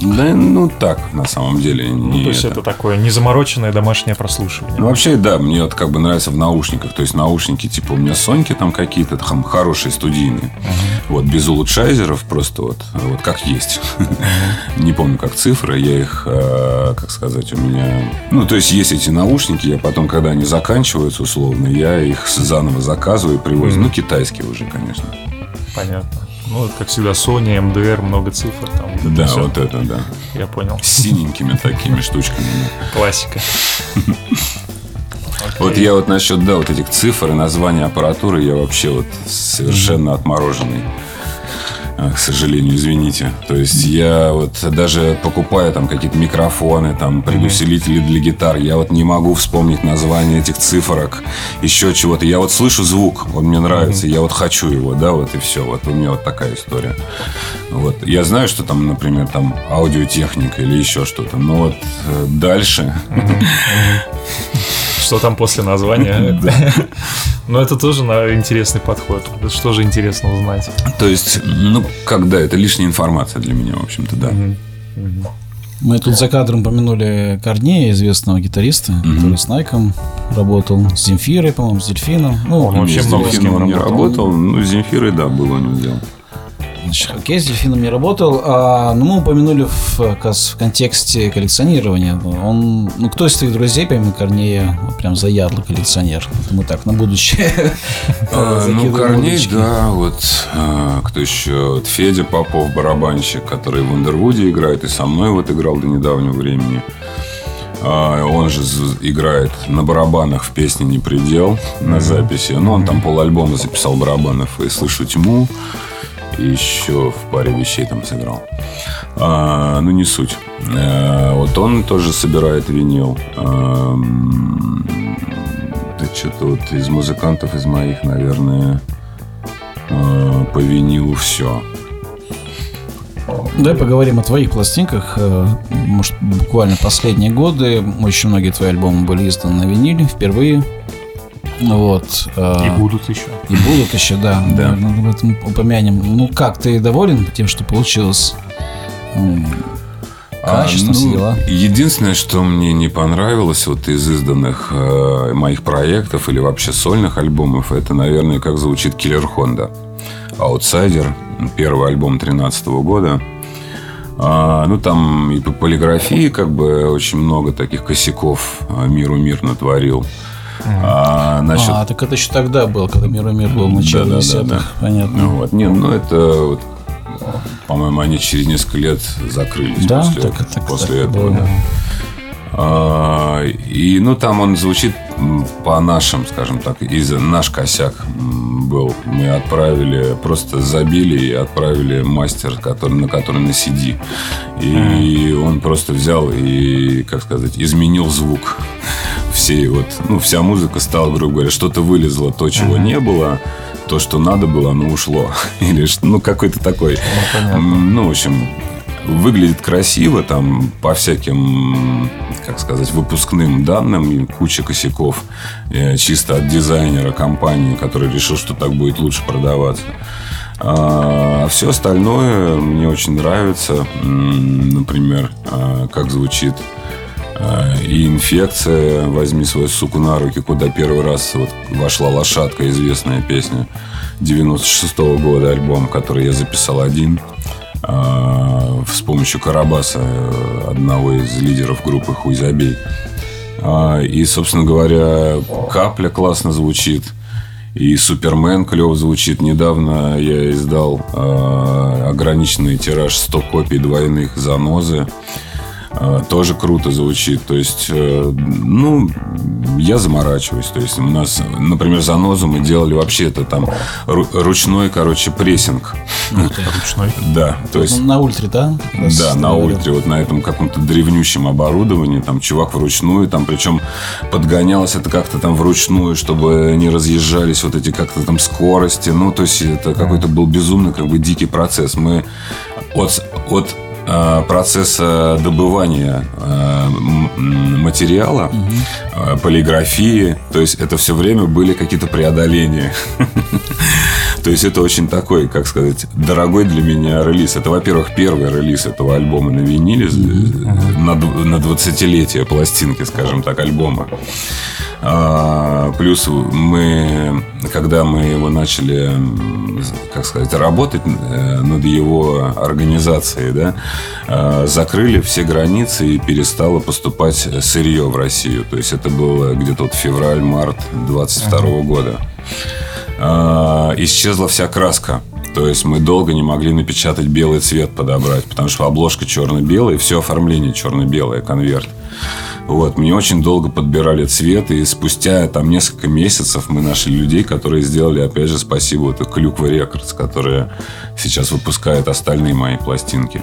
S3: Да, ну так, на самом деле.
S2: Ну, то есть это. это такое незамороченное домашнее прослушивание.
S3: Ну, вообще, да, мне вот как бы нравится в наушниках. То есть наушники, типа, у меня Соньки там какие-то там хорошие студийные. Uh-huh. Вот, без улучшайзеров, просто вот, вот как есть. Не помню, как цифры, я их, э, как сказать, у меня... Ну, то есть есть эти наушники, я потом, когда они заканчиваются, условно, я их заново заказываю и привозю. Ну, китайские уже, конечно.
S2: Понятно. Ну, как всегда, Sony, MDR, много цифр. Там,
S3: вот да, все. вот это, да.
S2: Я понял.
S3: С синенькими такими штучками.
S2: Классика.
S3: Вот я вот насчет, да, вот этих цифр и названия аппаратуры, я вообще вот совершенно отмороженный. А, к сожалению, извините. То есть я вот даже покупая там какие-то микрофоны, там предусилители для гитар, я вот не могу вспомнить название этих цифрок, еще чего-то. Я вот слышу звук, он мне нравится, я вот хочу его, да, вот и все. Вот у меня вот такая история. Вот. Я знаю, что там, например, там аудиотехника или еще что-то, но вот э, дальше...
S2: Что там после названия? Но это тоже интересный подход. Что же интересно узнать?
S3: То есть, ну, когда это лишняя информация для меня, в общем-то, да.
S1: Мы тут за кадром помянули Корнея, известного гитариста, mm который с Найком работал, с Земфирой, по-моему, с Дельфином.
S3: Ну, он вообще много с кем он не работал. Ну, с Земфирой, да, было у него дело.
S1: Значит, хоккей с дельфином не работал, а, ну, мы упомянули в, в контексте коллекционирования. Он, ну, кто из твоих друзей, помимо Корнея, прям заядлый коллекционер? Мы так, на будущее.
S3: А, ну, Корней, да, вот а, кто еще? Федя Попов, барабанщик, который в Андервуде играет, и со мной вот играл до недавнего времени. А, он же играет на барабанах в песне «Не предел» на записи. Ну, он там пол альбома записал барабанов и «Слышу тьму» еще в паре вещей там сыграл. А, ну, не суть. А, вот он тоже собирает винил. А, это что-то вот из музыкантов, из моих, наверное, а, по винилу все.
S1: Давай поговорим о твоих пластинках. Э, может, буквально последние годы очень многие твои альбомы были изданы на виниле впервые. Вот.
S2: Э, и будут еще.
S1: И будут еще, да. Да. В этом упомянем. Ну как, ты доволен тем, что получилось?
S3: Качество, а, ну, дела. Единственное, что мне не понравилось вот из изданных э, моих проектов или вообще сольных альбомов, это, наверное, как звучит Киллер Хонда. Аутсайдер, первый альбом 2013 года. А, ну, там и по полиграфии как бы очень много таких косяков а, миру мир натворил.
S1: А, насчет... а, так это еще тогда было, когда Мир и Мир был в начале да, да, да, да. Понятно.
S3: Ну, вот. Не, ну это вот, по-моему, они через несколько лет закрылись да? после, так, так, после так, этого. Да. А, и ну там он звучит по нашим, скажем так, из наш косяк был. Мы отправили, просто забили и отправили мастер, который, на который на CD. И он просто взял и, как сказать, изменил звук всей вот, ну, вся музыка стала, грубо говоря, что-то вылезло, то, чего не было, то, что надо было, оно ушло. Или, ну, какой-то такой, ну, ну, в общем, выглядит красиво, там по всяким, как сказать, выпускным данным, куча косяков э, чисто от дизайнера компании, который решил, что так будет лучше продаваться. А все остальное мне очень нравится. Например, а, как звучит а, и инфекция «Возьми свою суку на руки», куда первый раз вот вошла «Лошадка», известная песня 96 -го года, альбом, который я записал один – э, с помощью Карабаса, одного из лидеров группы «Хуй забей». А, и, собственно говоря, «Капля» классно звучит. И Супермен клево звучит. Недавно я издал ограниченный тираж 100 копий двойных занозы. Э, тоже круто звучит. То есть, э, ну, я заморачиваюсь. То есть, у нас, например, занозу мы делали вообще это там ручной, короче, прессинг.
S2: Ручной?
S3: Да. То есть,
S1: на ультре, да?
S3: Да, на ультре. Вот на этом каком-то древнющем оборудовании. Там чувак вручную. Там причем подгонялось это как-то там вручную, чтобы не разъезжались вот эти как-то там скорости. Ну, то есть, это какой-то был безумно как бы дикий процесс. Мы от, от процесса добывания э, материала, угу. полиграфии. То есть это все время были какие-то преодоления. То есть это очень такой, как сказать, дорогой для меня релиз. Это, во-первых, первый релиз этого альбома на виниле на, на 20-летие пластинки, скажем так, альбома. А, плюс мы, когда мы его начали, как сказать, работать э, над его организацией, да, закрыли все границы и перестало поступать сырье в Россию. То есть это было где-то вот февраль-март 22 uh-huh. года. А, исчезла вся краска. То есть мы долго не могли напечатать белый цвет подобрать, потому что обложка черно-белая, все оформление черно-белое, конверт. Вот, мне очень долго подбирали цвет, и спустя там несколько месяцев мы нашли людей, которые сделали, опять же, спасибо, это Клюква Рекордс, которые сейчас выпускают остальные мои пластинки.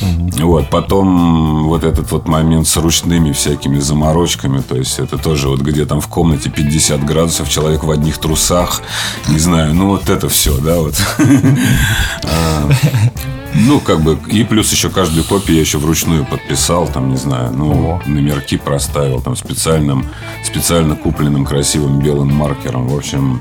S3: Угу. Вот, потом вот этот вот момент с ручными всякими заморочками, то есть это тоже вот где там в комнате 50 градусов, человек в одних трусах, не знаю, ну вот это все, да, вот. А, ну, как бы, и плюс еще каждую копию я еще вручную подписал, там, не знаю, ну, Ого. номерки проставил, там, специальным, специально купленным красивым белым маркером. В общем,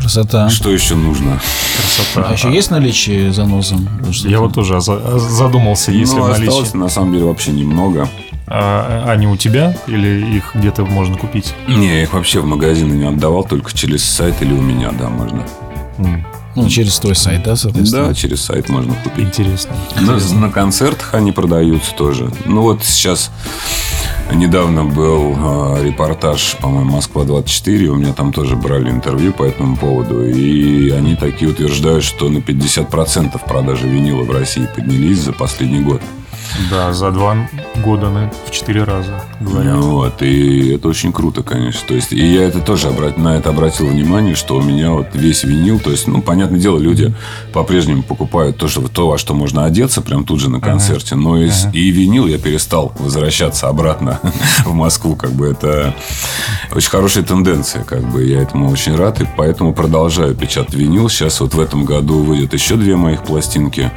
S1: Красота.
S3: Что еще нужно?
S1: Красота. А еще есть наличие заноза?
S2: Я вот тоже задумался, если ну, наличие. осталось,
S3: на самом деле, вообще немного.
S2: А они у тебя или их где-то можно купить?
S3: Не, я их вообще в магазины не отдавал, только через сайт или у меня, да, можно.
S1: Ну, через твой сайт, да, соответственно?
S3: Да, через сайт можно купить.
S2: Интересно.
S3: На, на концертах они продаются тоже. Ну, вот сейчас недавно был э, репортаж, по-моему, Москва-24. У меня там тоже брали интервью по этому поводу. И они такие утверждают, что на 50% продажи винила в России поднялись за последний год.
S2: Да, за два года на, в четыре раза, говорят.
S3: Ну, вот, и это очень круто, конечно. То есть, и я это тоже обрат, на это обратил внимание, что у меня вот весь винил, то есть, ну, понятное дело, люди mm-hmm. по-прежнему покупают то, что, то, во что можно одеться, прям тут же на концерте. Uh-huh. Но и, uh-huh. и винил я перестал возвращаться обратно в Москву. Как бы это очень хорошая тенденция, как бы я этому очень рад, и поэтому продолжаю печатать винил. Сейчас вот в этом году выйдет еще две моих пластинки.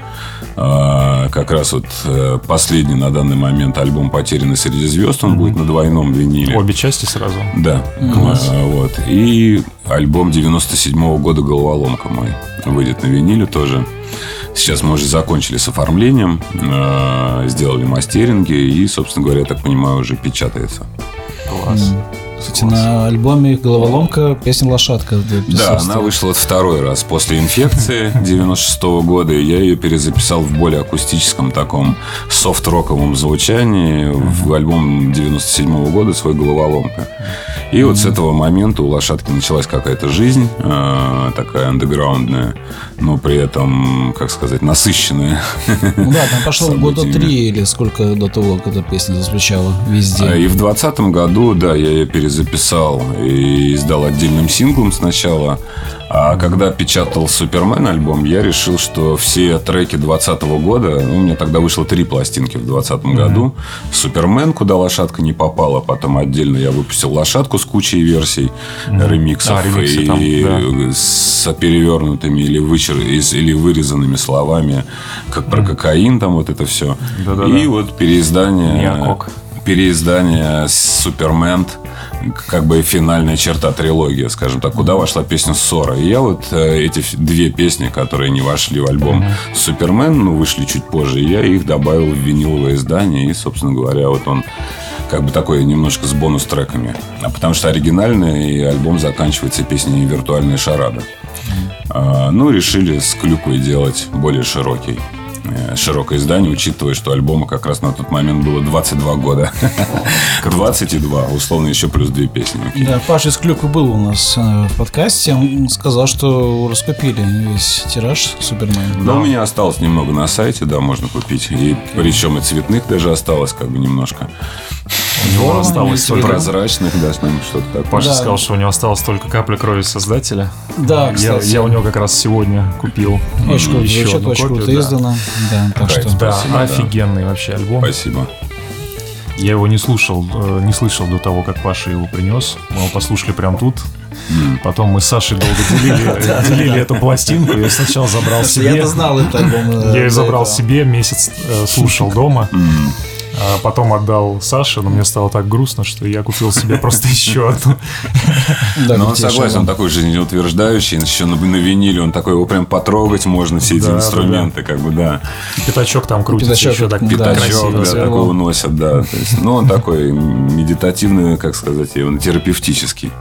S3: А, как раз вот э, последний на данный момент альбом «Потерянный среди звезд». Он mm-hmm. будет на двойном виниле.
S2: Обе части сразу?
S3: Да. Класс. А, вот. И альбом 97-го года «Головоломка» мой выйдет на виниле тоже. Сейчас мы уже закончили с оформлением, э, сделали мастеринги и, собственно говоря, я так понимаю, уже печатается.
S1: Класс. Mm. Кстати, на альбоме «Головоломка» песня «Лошадка».
S3: Да, она вышла второй раз после инфекции 96 -го года. Я ее перезаписал в более акустическом таком софт-роковом звучании в альбом 97 -го года «Свой головоломка». И вот с этого момента у лошадки началась какая-то жизнь, э, такая андеграундная, но при этом, как сказать, насыщенная.
S1: Ну да, там пошло года три или сколько до того, когда песня зазвучала везде.
S3: А, и в двадцатом году, да, я ее перезаписал и издал отдельным синглом сначала. А когда печатал Супермен альбом, я решил, что все треки 2020 года, ну, у меня тогда вышло три пластинки в 2020 mm-hmm. году. Супермен, куда лошадка не попала, потом отдельно я выпустил лошадку с кучей версий mm-hmm. ремиксов а, и там, да. с перевернутыми или, вычер... или вырезанными словами, как про mm-hmm. кокаин, там вот это все. Да-да-да. И вот переиздание... Миакок. Переиздание Супермен как бы финальная черта трилогии, скажем так, куда вошла песня Ссора. И я вот э, эти две песни, которые не вошли в альбом. Супермен, ну, вышли чуть позже, я их добавил в виниловое издание. И, собственно говоря, вот он как бы такой немножко с бонус-треками. А потому что оригинальный альбом заканчивается песней «Виртуальная шарада». Ну, решили с клюквой делать более широкий широкое издание, учитывая, что альбома как раз на тот момент было 22 года. 22, условно, еще плюс две песни.
S1: Да, Паша из Клюквы был у нас э, в подкасте. Он сказал, что раскупили весь тираж Супермен.
S3: Да, у меня осталось немного на сайте, да, можно купить. И причем и цветных даже осталось как бы немножко.
S2: У него осталось
S3: только... Прозрачных, да, что-то такое.
S2: Паша да. сказал, что у него осталось только капля крови создателя.
S1: Да, кстати.
S2: Я, я у него как раз сегодня купил
S1: очень круто, еще звучит, очень круто да. издано. Да, так
S2: Кайф, что... Да, офигенный вообще альбом.
S3: Спасибо.
S2: Я его не слушал, э, не слышал до того, как Паша его принес. Мы его послушали прям тут. Потом мы с Сашей долго делили, делили эту пластинку. Я сначала забрал себе.
S1: Я знал этот альбом.
S2: Э, я ее забрал себе, месяц э, слушал дома. А потом отдал Саше, но мне стало так грустно, что я купил себе просто еще одну.
S3: Да, но он согласен, он такой жизнеутверждающий, еще на, на виниле, он такой, его прям потрогать можно, все эти да, инструменты, да, как бы, да.
S2: Пятачок там крутится
S1: Пятачок,
S2: еще так
S3: Пятачок, да, да такой уносят, да. То есть, ну, он такой медитативный, как сказать, он терапевтический.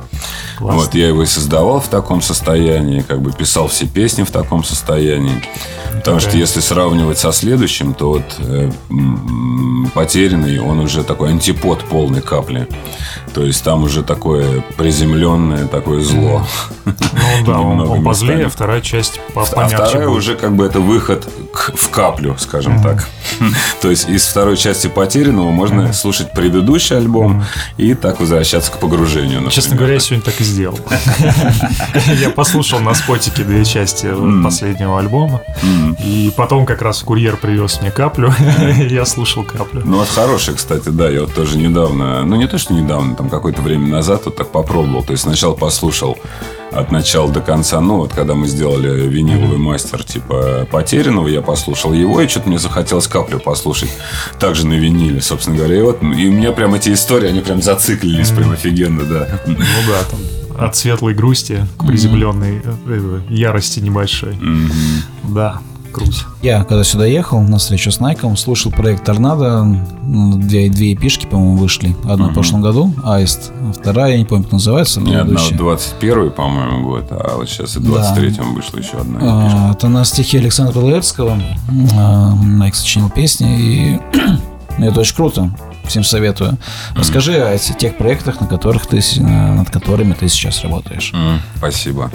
S3: Вот, я его и создавал в таком состоянии, как бы писал все песни в таком состоянии. Потому что если сравнивать со следующим, то вот э, потерянный, он уже такой антипод полной капли. То есть там уже такое приземленное, такое зло.
S2: Ну да, он позлее, а вторая часть
S3: помягче. А вторая уже как бы это выход в каплю, скажем так. То есть из второй части потерянного можно слушать предыдущий альбом и так возвращаться к погружению.
S2: Честно говоря, я сегодня так и сделал. Я послушал на спотике две части последнего альбома. И потом как раз курьер привез мне каплю. Я слушал каплю.
S3: Ну, вот хороший, кстати, да. Я вот тоже недавно, ну, не то, что недавно, там какое-то время назад вот так попробовал. То есть сначала послушал от начала до конца. Ну, вот когда мы сделали виниловый мастер типа потерянного, я послушал его, и что-то мне захотелось каплю послушать. Также на виниле, собственно говоря. И вот и у меня прям эти истории, они прям зациклились, прям офигенно, да.
S2: Ну да, там от светлой грусти к приземленной mm-hmm. ярости небольшой. Mm-hmm. Да. Круть.
S1: Я, когда сюда ехал на встречу с Найком, слушал проект Торнадо. Две, две эпишки, по-моему, вышли. Одна угу. в прошлом году, Аист. А вторая, я не помню, как называется.
S3: Не, одна 21 по-моему, год, а вот сейчас и 23-м да. вышла еще одна
S1: а, Это на стихи Александра Лаэртского. А, Найк сочинил песни, и это очень круто всем советую. Расскажи о тех проектах, на которых ты, над которыми ты сейчас работаешь.
S3: Mm, спасибо.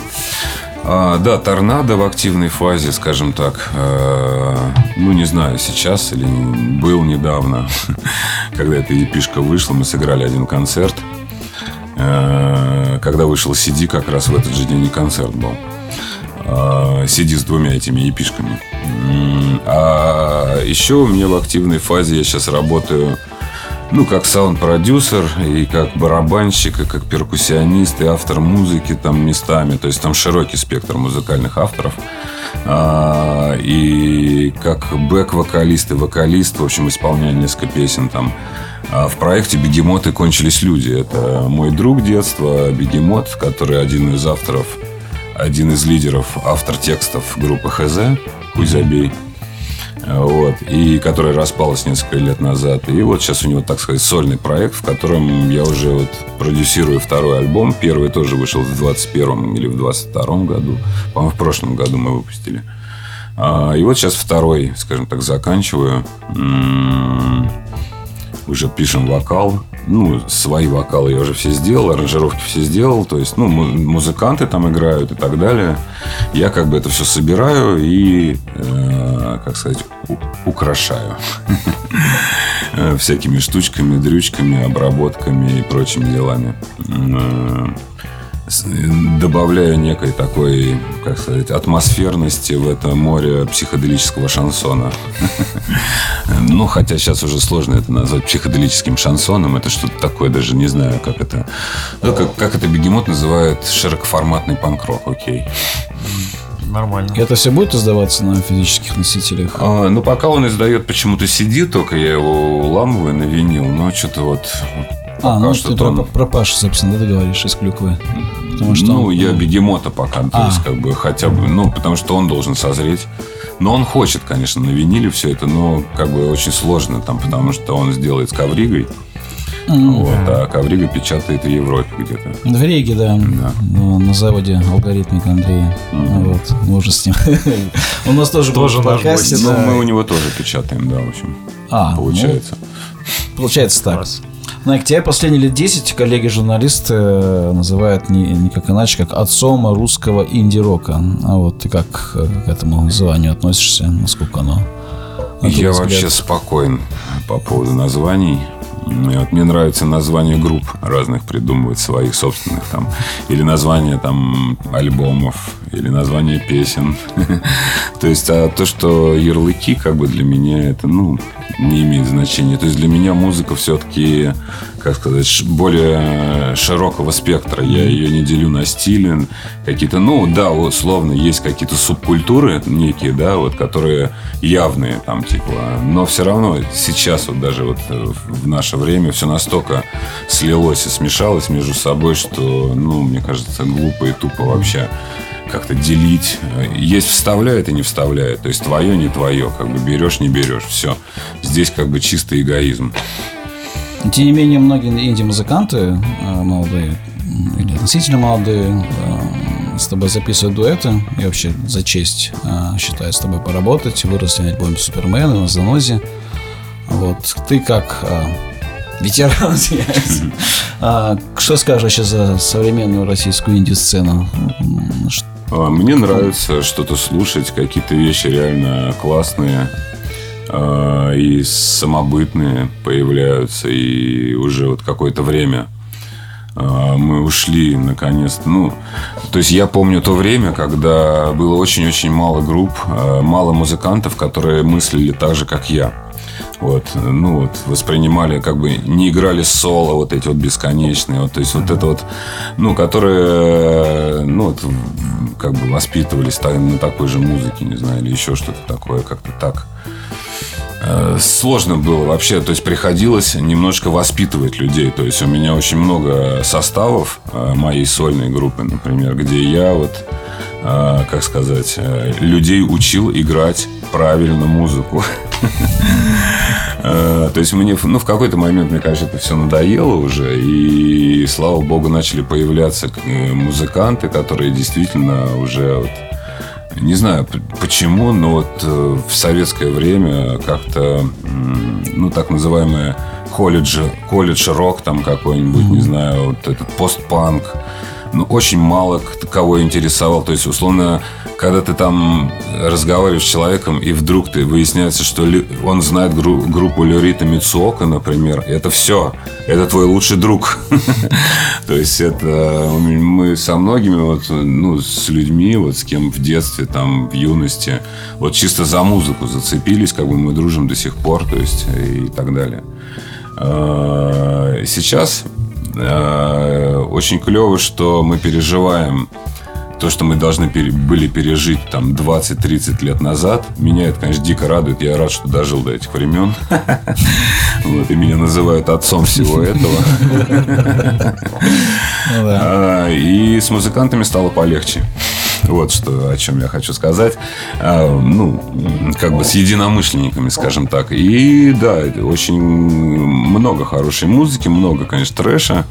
S3: А, да, торнадо в активной фазе, скажем так. А, ну, не знаю, сейчас или был недавно, когда эта епишка вышла, мы сыграли один концерт. А, когда вышел CD, как раз в этот же день и концерт был. CD с двумя этими епишками. А еще у меня в активной фазе я сейчас работаю ну, как саунд-продюсер, и как барабанщик, и как перкуссионист, и автор музыки там местами. То есть там широкий спектр музыкальных авторов. А, и как бэк-вокалист и вокалист, в общем, исполняю несколько песен там. А в проекте «Бегемоты кончились люди». Это мой друг детства, Бегемот, который один из авторов, один из лидеров, автор текстов группы ХЗ, Кузябей вот, и которая распалась несколько лет назад. И вот сейчас у него, так сказать, сольный проект, в котором я уже вот продюсирую второй альбом. Первый тоже вышел в 21 или в 22 году. По-моему, в прошлом году мы выпустили. А, и вот сейчас второй, скажем так, заканчиваю. Уже пишем вокал. Ну, свои вокалы я уже все сделал, аранжировки все сделал. То есть, ну, музыканты там играют и так далее. Я как бы это все собираю и, э, как сказать, украшаю. Всякими штучками, дрючками, обработками и прочими делами. Э, добавляю некой такой, как сказать, атмосферности в это море психоделического шансона. Ну, хотя сейчас уже сложно это назвать психоделическим шансоном. Это что-то такое, даже не знаю, как это... Ну, как, как это бегемот называет широкоформатный панк-рок, окей.
S2: Нормально.
S1: Это все будет издаваться на физических носителях?
S3: А, ну, пока он издает почему-то CD, только я его уламываю на винил, но что-то вот
S1: а, ну что ты про, про Пашу, собственно, да, ты говоришь, из клюквы.
S3: Потому что ну, он... я бегемота пока, то а. есть, как бы, хотя бы, ну, потому что он должен созреть. Но он хочет, конечно, на виниле все это, но как бы очень сложно там, потому что он сделает с ковригой. Mm. Вот, а Коврига печатает в Европе где-то.
S1: В Риге, да. да. Ну, на заводе алгоритмик Андрея. Mm. Вот, мы уже с ним. У нас тоже
S2: тоже наш
S3: гость. Ну, мы у него тоже печатаем, да, в общем. А, получается.
S1: Ну, получается так. Ну, и к тебе последние лет 10 коллеги-журналисты э, называют не, не как иначе, как отцом русского инди-рока. А вот ты как к этому званию относишься? Насколько оно?
S3: Я вообще спокоен по поводу названий. Вот мне нравится название групп разных придумывать своих собственных там или название там альбомов или название песен. То есть а то, что ярлыки как бы для меня это ну не имеет значения. То есть для меня музыка все-таки как сказать, более широкого спектра. Я ее не делю на стили. Какие-то, ну, да, условно, есть какие-то субкультуры некие, да, вот, которые явные, там, типа. Но все равно сейчас вот даже вот в наше время все настолько слилось и смешалось между собой, что, ну, мне кажется, глупо и тупо вообще как-то делить. Есть вставляет и не вставляет. То есть твое, не твое. Как бы берешь, не берешь. Все. Здесь как бы чистый эгоизм.
S1: Тем не менее, многие инди-музыканты э, молодые или относительно молодые э, с тобой записывают дуэты. И вообще за честь э, считаю с тобой поработать. Выросли на альбоме Супермен на Занозе. Вот. Ты как ветеран, а, что скажешь вообще за современную российскую инди-сцену?
S3: А, мне нравится что-то слушать, какие-то вещи реально классные. А, и самобытные появляются, и уже вот какое-то время а, мы ушли наконец-то. Ну, то есть я помню то время, когда было очень-очень мало групп, а, мало музыкантов, которые мыслили так же, как я. Вот, ну вот, воспринимали, как бы не играли соло, вот эти вот бесконечные, вот, то есть вот это вот, ну, которые, ну, вот, как бы воспитывались на такой же музыке, не знаю, или еще что-то такое, как-то так. Э, сложно было вообще, то есть приходилось немножко воспитывать людей. То есть у меня очень много составов э, моей сольной группы, например, где я вот, э, как сказать, людей учил играть правильно музыку. То есть мне, ну, в какой-то момент, мне кажется, это все надоело уже, и, слава богу, начали появляться музыканты, которые действительно уже вот не знаю почему, но вот э, в советское время как-то, ну, так называемые колледж, колледж рок там какой-нибудь, mm-hmm. не знаю, вот этот постпанк, ну, очень мало кого интересовал. То есть, условно, когда ты там разговариваешь с человеком, и вдруг ты выясняется, что он знает гру- группу Лерита Мицуока, например, это все. Это твой лучший друг. То есть это мы со многими вот, ну, с людьми, вот с кем в детстве, там, в юности, вот чисто за музыку зацепились, как бы мы дружим до сих пор, то есть и так далее. А, сейчас очень клево, что мы переживаем то, что мы должны были пережить там 20-30 лет назад, меня это, конечно, дико радует. Я рад, что дожил до этих времен. Вот, и меня называют отцом всего этого. Ну а, и с музыкантами стало полегче. Вот что, о чем я хочу сказать. А, ну, как бы с единомышленниками, скажем так. И да, очень много хорошей музыки, много, конечно, трэша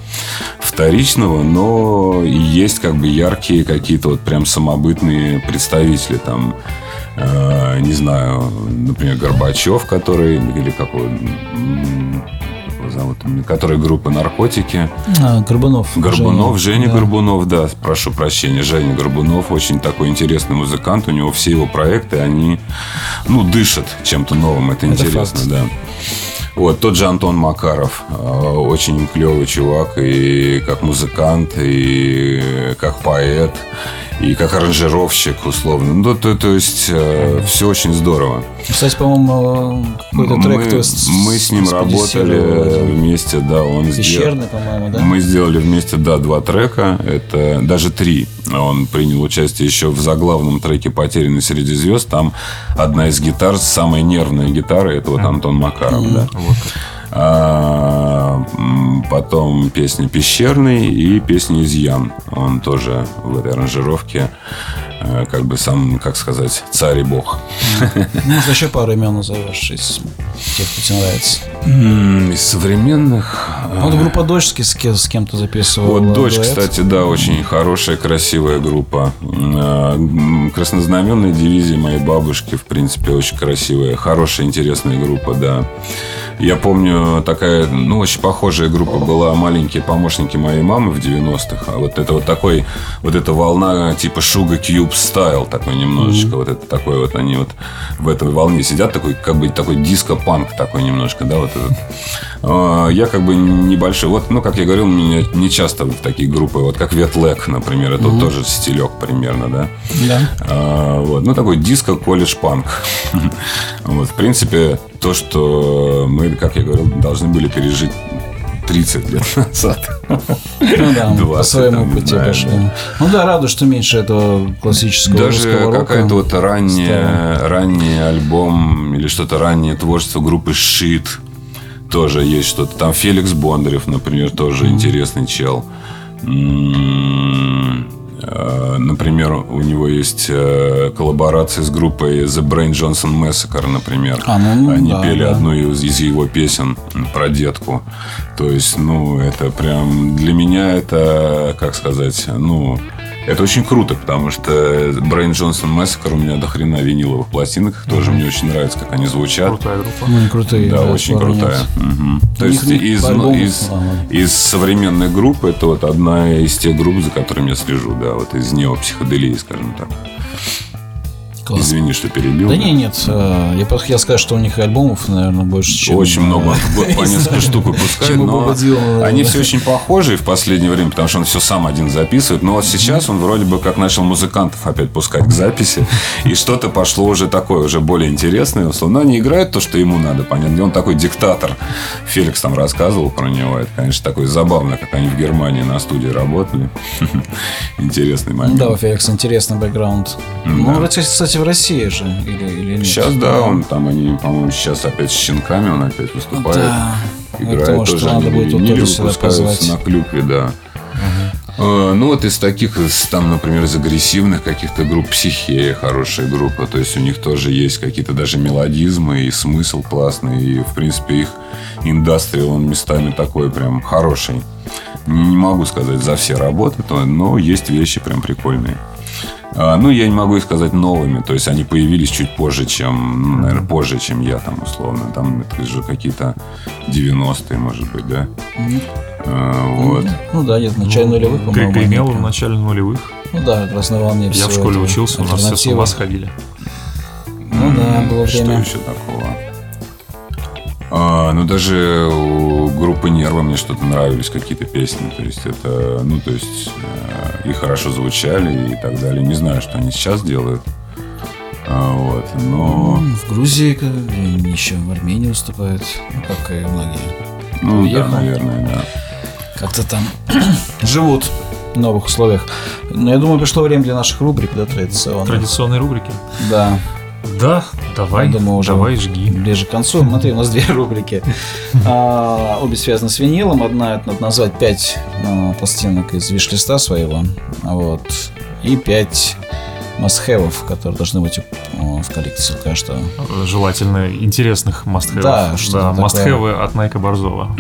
S3: вторичного, но есть как бы яркие какие-то вот прям самобытные представители там э, не знаю, например, Горбачев, который, или какой зовут, который группа «Наркотики».
S1: А, Горбунов.
S3: Горбунов, Женя, Женя да. Горбунов, да, прошу прощения, Женя Горбунов, очень такой интересный музыкант, у него все его проекты, они, ну, дышат чем-то новым, это, это интересно, факт. да. Вот, тот же Антон Макаров, а, очень клевый чувак, и как музыкант, и как поэт, и как аранжировщик, условно. Ну, то, то есть, э, все очень здорово.
S1: Кстати, по-моему, какой-то трек
S3: мы,
S1: то
S3: мы с ним работали вместе, да, он
S1: Пещерный, по-моему, да?
S3: Мы сделали вместе, да, два трека, это даже три. Он принял участие еще в заглавном треке «Потерянный среди звезд». Там одна из гитар, самая нервная гитара, это вот Антон Макаров, mm-hmm. да. Вот. А, потом песня «Пещерный» и песня «Изъян». Он тоже в этой аранжировке э, как бы сам, как сказать, царь и бог.
S1: Ну, еще пару имен назовешь из тех, кто тебе нравится?
S3: Из современных...
S1: Ну, вот группа «Дочь» с, с кем-то записывала.
S3: Вот «Дочь», дуэт. кстати, да, очень хорошая, красивая группа. Краснознаменная дивизия моей бабушки, в принципе, очень красивая. Хорошая, интересная группа, да. Я помню, такая, ну, очень похожая группа была «Маленькие помощники моей мамы» в 90-х. А вот это вот такой, вот эта волна типа Sugar Cube Style такой немножечко. Mm-hmm. Вот это такой вот, они вот в этой волне сидят, такой, как бы такой диско-панк такой немножко, да, вот этот. А, я как бы небольшой. Вот, ну, как я говорил, меня не часто в такие группы, вот как Ветлек, например, это mm-hmm. тоже стилек примерно, да.
S1: Да.
S3: А, вот, ну, такой диско-колледж-панк. вот, в принципе, то, что мы, как я говорил, должны были пережить 30 лет назад.
S1: Ну да, 20, по своему пути да, пошли. Да. Ну да, радует, что меньше этого классического
S3: Даже какая-то вот ранняя, ранний альбом или что-то раннее творчество группы Shit тоже есть что-то. Там Феликс Бондарев, например, тоже интересный чел. Э, например, у него есть э, коллаборации с группой The Brain Johnson Massacre, например. А, ну, Они да, пели да. одну из, из его песен про детку. То есть, ну, это прям для меня это, как сказать, ну, это очень круто, потому что Брейн Джонсон Массакр у меня до хрена виниловых пластинок. Тоже мне очень нравится, как они звучат.
S2: Крутая группа.
S1: Ну, крутые.
S3: Да, да очень крутая. Угу. То есть из, из, из современной группы это вот одна из тех групп, за которыми я слежу, да, вот из неопсиходелии, скажем так. Класс. Извини, что перебил.
S1: Да, не, нет. Э, я просто хотел сказать, что у них альбомов, наверное, больше, чем...
S3: Очень много. По несколько штук выпускают. Но они все очень похожи в последнее время, потому что он все сам один записывает. Но вот сейчас он вроде бы как начал музыкантов опять пускать к записи. И что-то пошло уже такое, уже более интересное. Но они играют то, что ему надо, понятно. Он такой диктатор. Феликс там рассказывал про него. Это, конечно, такое забавно, как они в Германии на студии работали. Интересный момент.
S1: Да, у Феликса интересный бэкграунд. Ну, кстати, кстати, в России же или, или нет?
S3: Сейчас, да, он там, они, по-моему, сейчас опять с щенками он опять выступает. Да. Играет Это, тоже, надо будет винили выпускаются на клюкве, да. Угу. Ну, вот из таких, там, например, из агрессивных каких-то групп Психея хорошая группа. То есть, у них тоже есть какие-то даже мелодизмы и смысл классный. И, в принципе, их индустрия, он местами такой прям хороший. Не могу сказать за все работы, но есть вещи прям прикольные. А, ну, я не могу их сказать новыми. То есть они появились чуть позже, чем, ну, наверное, позже, чем я там, условно. Там это же какие-то 90-е, может быть, да? А, вот.
S1: Ну да, нет, в начале ну, нулевых,
S2: по-моему. Гремел в начале нулевых.
S1: Ну да, на волне
S2: Я в школе учился, у нас все с ума сходили.
S1: Ну да, было время.
S3: Что еще такого? А, ну, даже у группы Нерва мне что-то нравились, какие-то песни. То есть, это, ну, то есть, э, и хорошо звучали и так далее. Не знаю, что они сейчас делают. А, вот, но...
S1: Ну, в Грузии еще в Армении выступают, ну, как и многие.
S3: Ну, Уехал. да, наверное, да.
S1: Как-то там живут в новых условиях. Но я думаю, пришло время для наших рубрик, да, традиционных.
S2: Традиционные рубрики?
S1: Да.
S2: Да, давай, думаю, уже давай, жги.
S1: Ближе к концу. Смотри, у нас две рубрики. А, обе связаны с винилом. Одна, это надо назвать пять а, пластинок из виш-листа своего. Вот. И пять мастхэвов, которые должны быть в коллекции каждого.
S2: Желательно интересных мастхэвов. Да, что да, мастхэвы от Найка Борзова.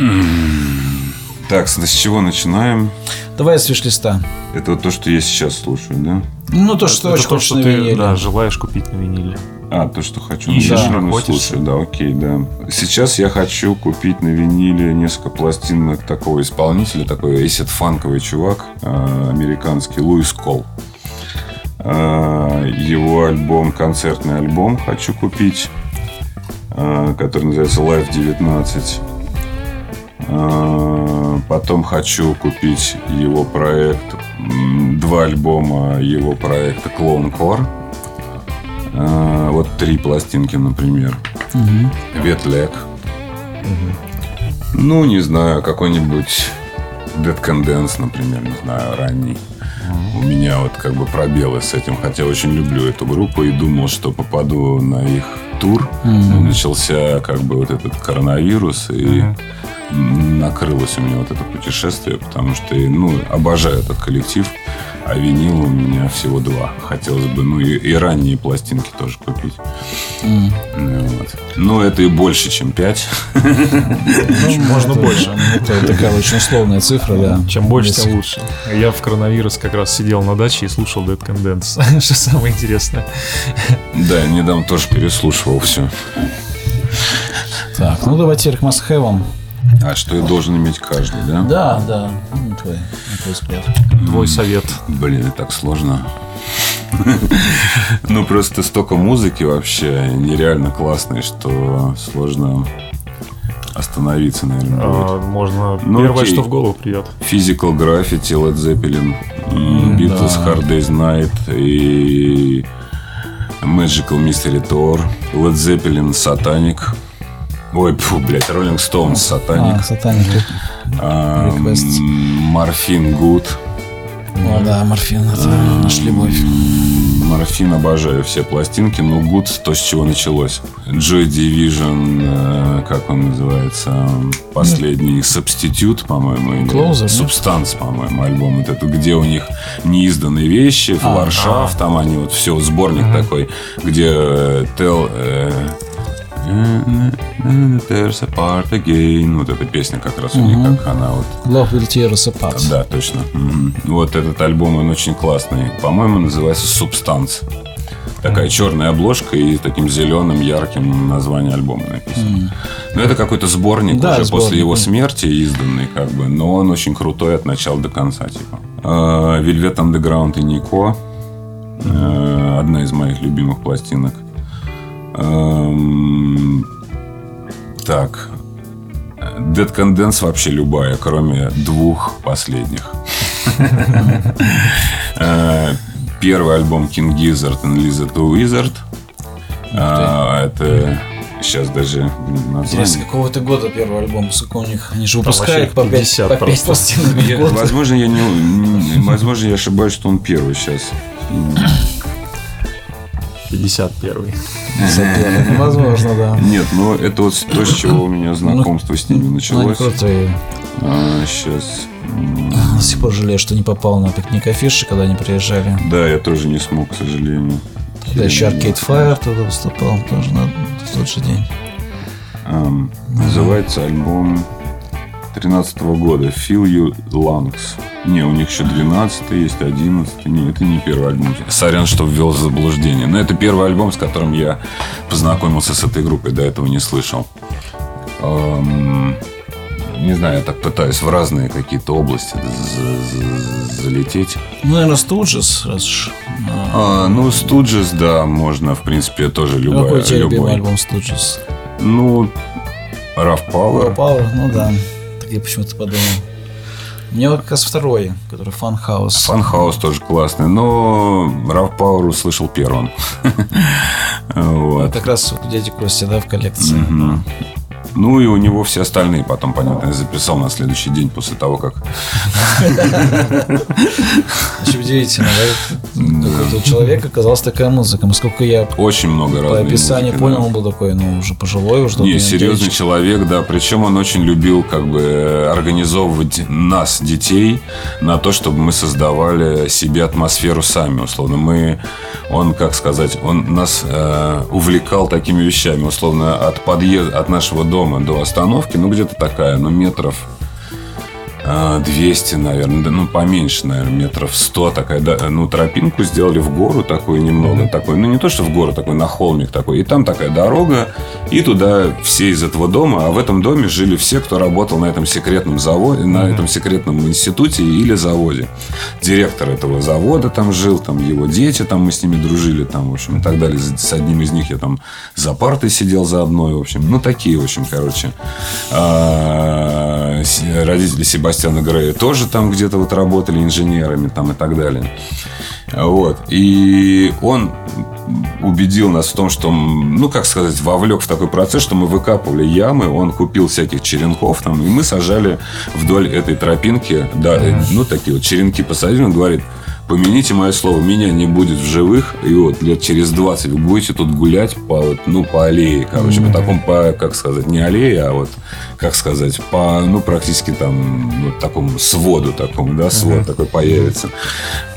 S3: Так, с чего начинаем?
S1: Давай с виш-листа.
S3: Это вот то, что я сейчас слушаю, да?
S1: Ну, то, что
S2: это очень то, что ты да, желаешь купить на виниле.
S3: А, то, что хочу и на виниле слушать, да, окей, да. Сейчас я хочу купить на виниле несколько пластинок такого исполнителя, такой эсет фанковый чувак, э, американский, Луис Кол. Э, его альбом, концертный альбом хочу купить, э, который называется Live 19. Потом хочу купить его проект, два альбома его проекта Clone Core а, вот три пластинки, например. Угу. Ветлек. Угу. Ну, не знаю, какой-нибудь Dead Condense, например, не знаю, ранний. У меня вот как бы пробелы с этим, хотя очень люблю эту группу и думал, что попаду на их тур, mm-hmm. начался как бы вот этот коронавирус, и mm-hmm накрылось у меня вот это путешествие, потому что, ну, обожаю этот коллектив, а винил у меня всего два. Хотелось бы, ну, и, и ранние пластинки тоже купить. Mm. Вот. Но это и больше, чем пять.
S2: Ну, можно больше. Это такая очень условная цифра, да. Чем больше, тем лучше. Я в коронавирус как раз сидел на даче и слушал Dead Can Dance, что самое интересное.
S3: Да, я недавно тоже переслушивал все.
S1: Так, ну давайте к must
S3: а что я должен иметь каждый, да?
S1: Да, да. Ну, твой, твой взгляд.
S2: Твой совет.
S3: Блин, так сложно. Ну, просто столько музыки вообще нереально классной, что сложно остановиться, наверное. А,
S2: можно ну, первое, окей. что в голову придет.
S3: Physical Graffiti, Led Zeppelin, Beatles, да. Hard Day's Night и Magical Mystery Tour, Led Zeppelin, Satanic, Ой, фу, блядь, Роллинг Стоунс, Сатаник. А,
S1: Сатаник.
S3: Морфин Гуд.
S1: О, да, морфин, это наш любовь.
S3: Морфин обожаю все пластинки, но Гуд то, с чего началось. Joy Division, э, как он называется, последний Substitute, по-моему, или
S1: Closer,
S3: Substance, по-моему, альбом. Вот это, где у них неизданные вещи, фларшаф, а, там они вот все, сборник такой, где э, Tell... Э, Tears apart again. Вот эта песня как раз у них, как она вот...
S1: Love will tear us apart.
S3: Да, точно. Вот этот альбом, он очень классный. По-моему, называется Substance. Такая черная обложка и таким зеленым, ярким название альбома написано. Ну, это какой-то сборник уже после его смерти изданный, как бы, но он очень крутой от начала до конца, типа. А, Velvet Underground и Нико. А, одна из моих любимых пластинок. Эм, так. Dead Condense вообще любая, кроме двух последних. Э, первый альбом King Gizzard and Lizard to Wizard. А, это сейчас даже
S1: название. С какого-то года первый альбом, сколько у них? Они же выпускают по 5, по 5 пластинок в
S3: год. Возможно, я не, возможно, я ошибаюсь, что он первый сейчас.
S2: 51
S1: 51 Возможно, да.
S3: Нет, ну это вот то, с чего у меня знакомство с ними началось. Ну, а, сейчас.
S1: До сих пор жалею, что не попал на пикник афиши, когда они приезжали.
S3: Да, я тоже не смог, к сожалению.
S1: Тогда еще Arcade Fire туда выступал, тоже на тот же день.
S3: Um, называется альбом 13 года Feel You Lungs. Не, у них еще 12 есть, 11 Не, это не первый альбом. Сорян, что ввел в заблуждение. Но это первый альбом, с которым я познакомился с этой группой. До этого не слышал. Эм, не знаю, я так пытаюсь в разные какие-то области залететь.
S1: Ну, наверное, Stooges. Раз...
S3: А, ну, Stooges, да, можно, в принципе, тоже любой.
S1: Какой у тебя любимый альбом Stooges?
S3: Ну, Раф Power.
S1: Раф Power, ну да я почему-то подумал. Мне вот как раз второй, который Fun
S3: House. Fun House тоже классный, но Raw Power услышал первым.
S1: вот. Как раз у дяди Кости, да, в коллекции.
S3: Ну и у него все остальные потом, понятно, я записал на следующий день после того, как...
S1: Очень удивительно, да? У человека оказалась такая музыка. Насколько я
S3: Очень много
S1: разных. По описанию понял, он был такой, ну, уже пожилой, уже.
S3: Не, серьезный человек, да. Причем он очень любил как бы организовывать нас, детей, на то, чтобы мы создавали себе атмосферу сами, условно. Мы, он, как сказать, он нас э, увлекал такими вещами, условно, от подъезда, от нашего дома дома до остановки, ну, где-то такая, ну, метров 200, а, наверное, ну, поменьше, наверное, метров 100 такая, да, ну, тропинку сделали в гору такую немного, такой, ну, не то, что в гору, такой на холмик такой, и там такая дорога, и туда все из этого дома, а в этом доме жили все, кто работал на этом секретном заводе, mm-hmm. на этом секретном институте или заводе. Директор этого завода там жил, там его дети, там мы с ними дружили, там, в общем, и так далее. С одним из них я там за партой сидел за одной, в общем, ну, такие, в общем, короче, а, родители Себастьяна Себастьяна Грея тоже там где-то вот работали инженерами там и так далее. Вот. И он убедил нас в том, что, ну, как сказать, вовлек в такой процесс, что мы выкапывали ямы, он купил всяких черенков там, и мы сажали вдоль этой тропинки, да, ну, такие вот черенки посадили, он говорит, помяните мое слово, меня не будет в живых, и вот лет через 20 вы будете тут гулять по, вот, ну, по аллее, короче, mm-hmm. по такому, по, как сказать, не аллее, а вот, как сказать, по, ну, практически там, вот такому своду такому, да, свод mm-hmm. такой появится,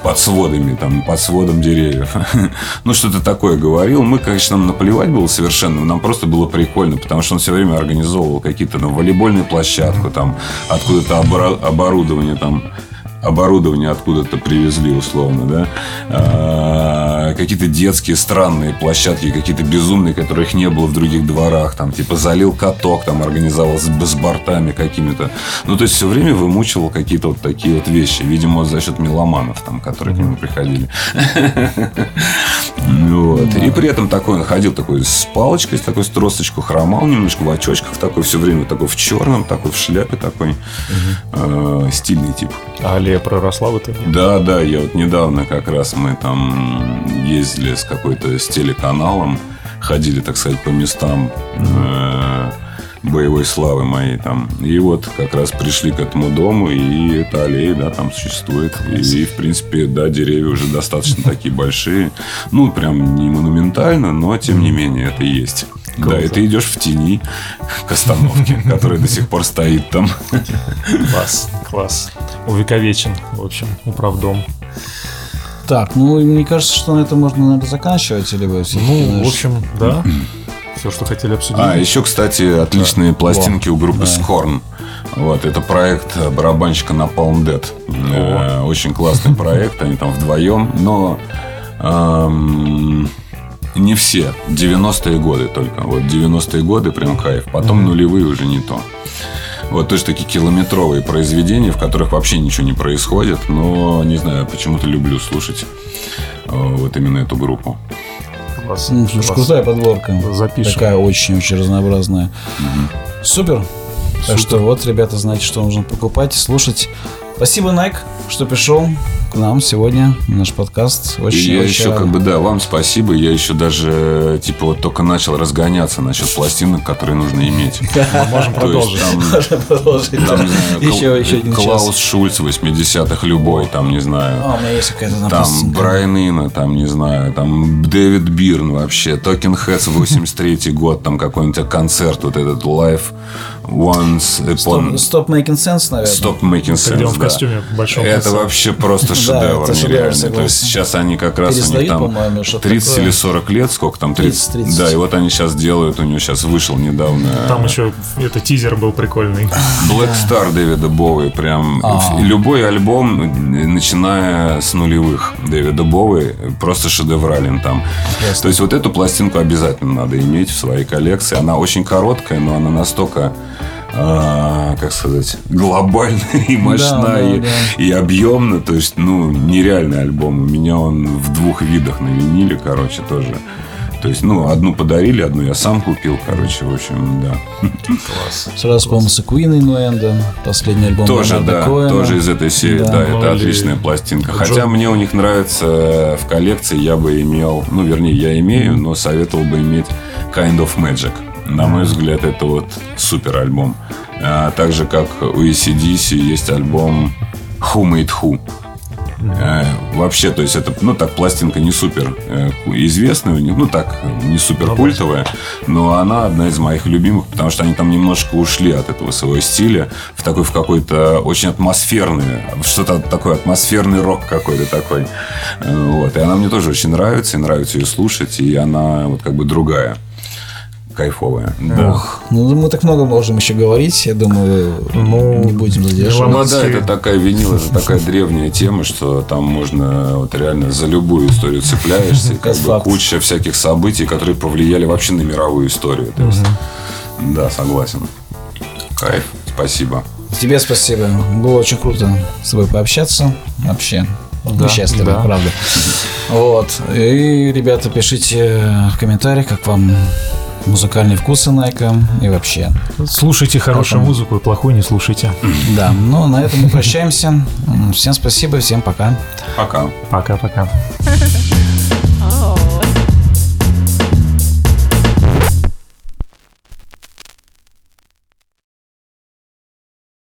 S3: под сводами, там, под сводом деревьев. ну, что-то такое говорил. Мы, конечно, нам наплевать было совершенно, нам просто было прикольно, потому что он все время организовывал какие-то, ну, волейбольную площадку, там, откуда-то оборудование, там, оборудование откуда-то привезли, условно, да, а, какие-то детские странные площадки, какие-то безумные, которых не было в других дворах, там, типа, залил каток, там, организовал с, с бортами какими-то. Ну, то есть, все время вымучивал какие-то вот такие вот вещи, видимо, за счет меломанов, там, которые к нему приходили. Вот. И при этом такой он ходил такой с палочкой, с такой с тросточку, хромал немножко в очочках, такой все время такой в черном, такой в шляпе, такой э, стильный тип.
S2: А аллея проросла в итоге?
S3: Да, да, я вот недавно как раз мы там ездили с какой-то с телеканалом, ходили, так сказать, по местам э, боевой славы моей там. И вот как раз пришли к этому дому, и эта аллея, да, там существует. И, и в принципе, да, деревья уже достаточно такие большие. Ну, прям не монументально, но тем не менее это есть. Круто. Да, и ты идешь в тени к остановке, которая до сих пор стоит там.
S2: Класс, класс. Увековечен, в общем, управдом.
S1: Так, ну, мне кажется, что на этом можно, наверное, заканчивать, или вы
S2: Ну, в общем, да. Все, что хотели обсудить.
S3: А, еще, кстати, отличные пластинки у группы. Scorn. Вот, это проект барабанщика на Palm Dead. Э, очень классный проект, они там вдвоем, но эм, не все. 90-е годы только. Вот 90-е годы прям кайф. Потом mm-hmm. нулевые уже не то. Вот тоже такие километровые произведения, в которых вообще ничего не происходит. Но, не знаю, почему-то люблю слушать э, вот именно эту группу.
S1: Класс. Ну, слушай, крутая подборка. Запишем. Такая очень-очень разнообразная. Угу. Супер. Супер. Так что вот, ребята, знаете, что нужно покупать, слушать. Спасибо, Найк, что пришел к нам сегодня наш подкаст.
S3: Очень, и я очень еще, рад. как бы, да, вам спасибо. Я еще даже, типа, вот только начал разгоняться насчет пластинок, которые нужно иметь.
S2: Мы можем продолжить. Можем продолжить.
S3: Еще один Клаус Шульце 80-х, любой, там, не знаю.
S1: А, у меня есть какая-то
S3: Там Брайан Ино, там, не знаю, там Дэвид Бирн вообще, Talking Heads 83 год, там какой-нибудь концерт, вот этот live Once
S1: upon... Stop, Making Sense, наверное.
S3: Stop Making Sense, Где
S2: он в костюме большом.
S3: Это вообще просто шедевр да, нереальный. То есть сейчас они как раз Перестают, у них там 30 такое. или 40 лет, сколько там? 30, 30, 30. Да, и вот они сейчас делают, у него сейчас вышел недавно.
S2: Там еще это тизер был прикольный.
S3: Black Star Дэвида Боуи, прям А-а-а. любой альбом, начиная с нулевых Дэвида Боуи, просто шедеврален там. Ясно. То есть вот эту пластинку обязательно надо иметь в своей коллекции. Она очень короткая, но она настолько а, как сказать, глобальная и мощная, да, и, да, да. и объемная. То есть, ну, нереальный альбом. У меня он в двух видах на виниле, короче, тоже. То есть, ну, одну подарили, одну я сам купил, короче, в общем, да.
S1: Класс. Сразу вспомнился Queen Инуэнда, последний альбом
S3: Тоже, да, Коэна. тоже из этой серии, да, да это отличная пластинка. Хотя Джон... мне у них нравится в коллекции, я бы имел, ну, вернее, я имею, но советовал бы иметь Kind of Magic. На мой взгляд, это вот супер альбом. А, так же, как у ACDC есть альбом Who Made Who. Э, вообще, то есть это, ну так, пластинка не супер э, известная у них, ну так, не супер культовая, но она одна из моих любимых, потому что они там немножко ушли от этого своего стиля в такой, в какой-то очень атмосферный, что-то такой атмосферный рок какой-то такой. Э, вот, и она мне тоже очень нравится, и нравится ее слушать, и она вот как бы другая кайфовая.
S1: Да. Ох, ну мы так много можем еще говорить, я думаю, ну, не будем задерживаться.
S3: Ну да, это такая винил, это такая древняя тема, что там можно вот реально за любую историю цепляешься, как бы куча всяких событий, которые повлияли вообще на мировую историю. Да, согласен. Кайф, спасибо.
S1: Тебе спасибо. Было очень круто с тобой пообщаться. Вообще. Да, счастливы, да. правда. Вот. И, ребята, пишите в комментариях, как вам музыкальные вкусы Найка и вообще.
S2: Слушайте хорошую Потом... музыку и плохую не слушайте.
S1: Да, ну на этом мы прощаемся. Всем спасибо, всем пока.
S3: Пока.
S2: Пока-пока.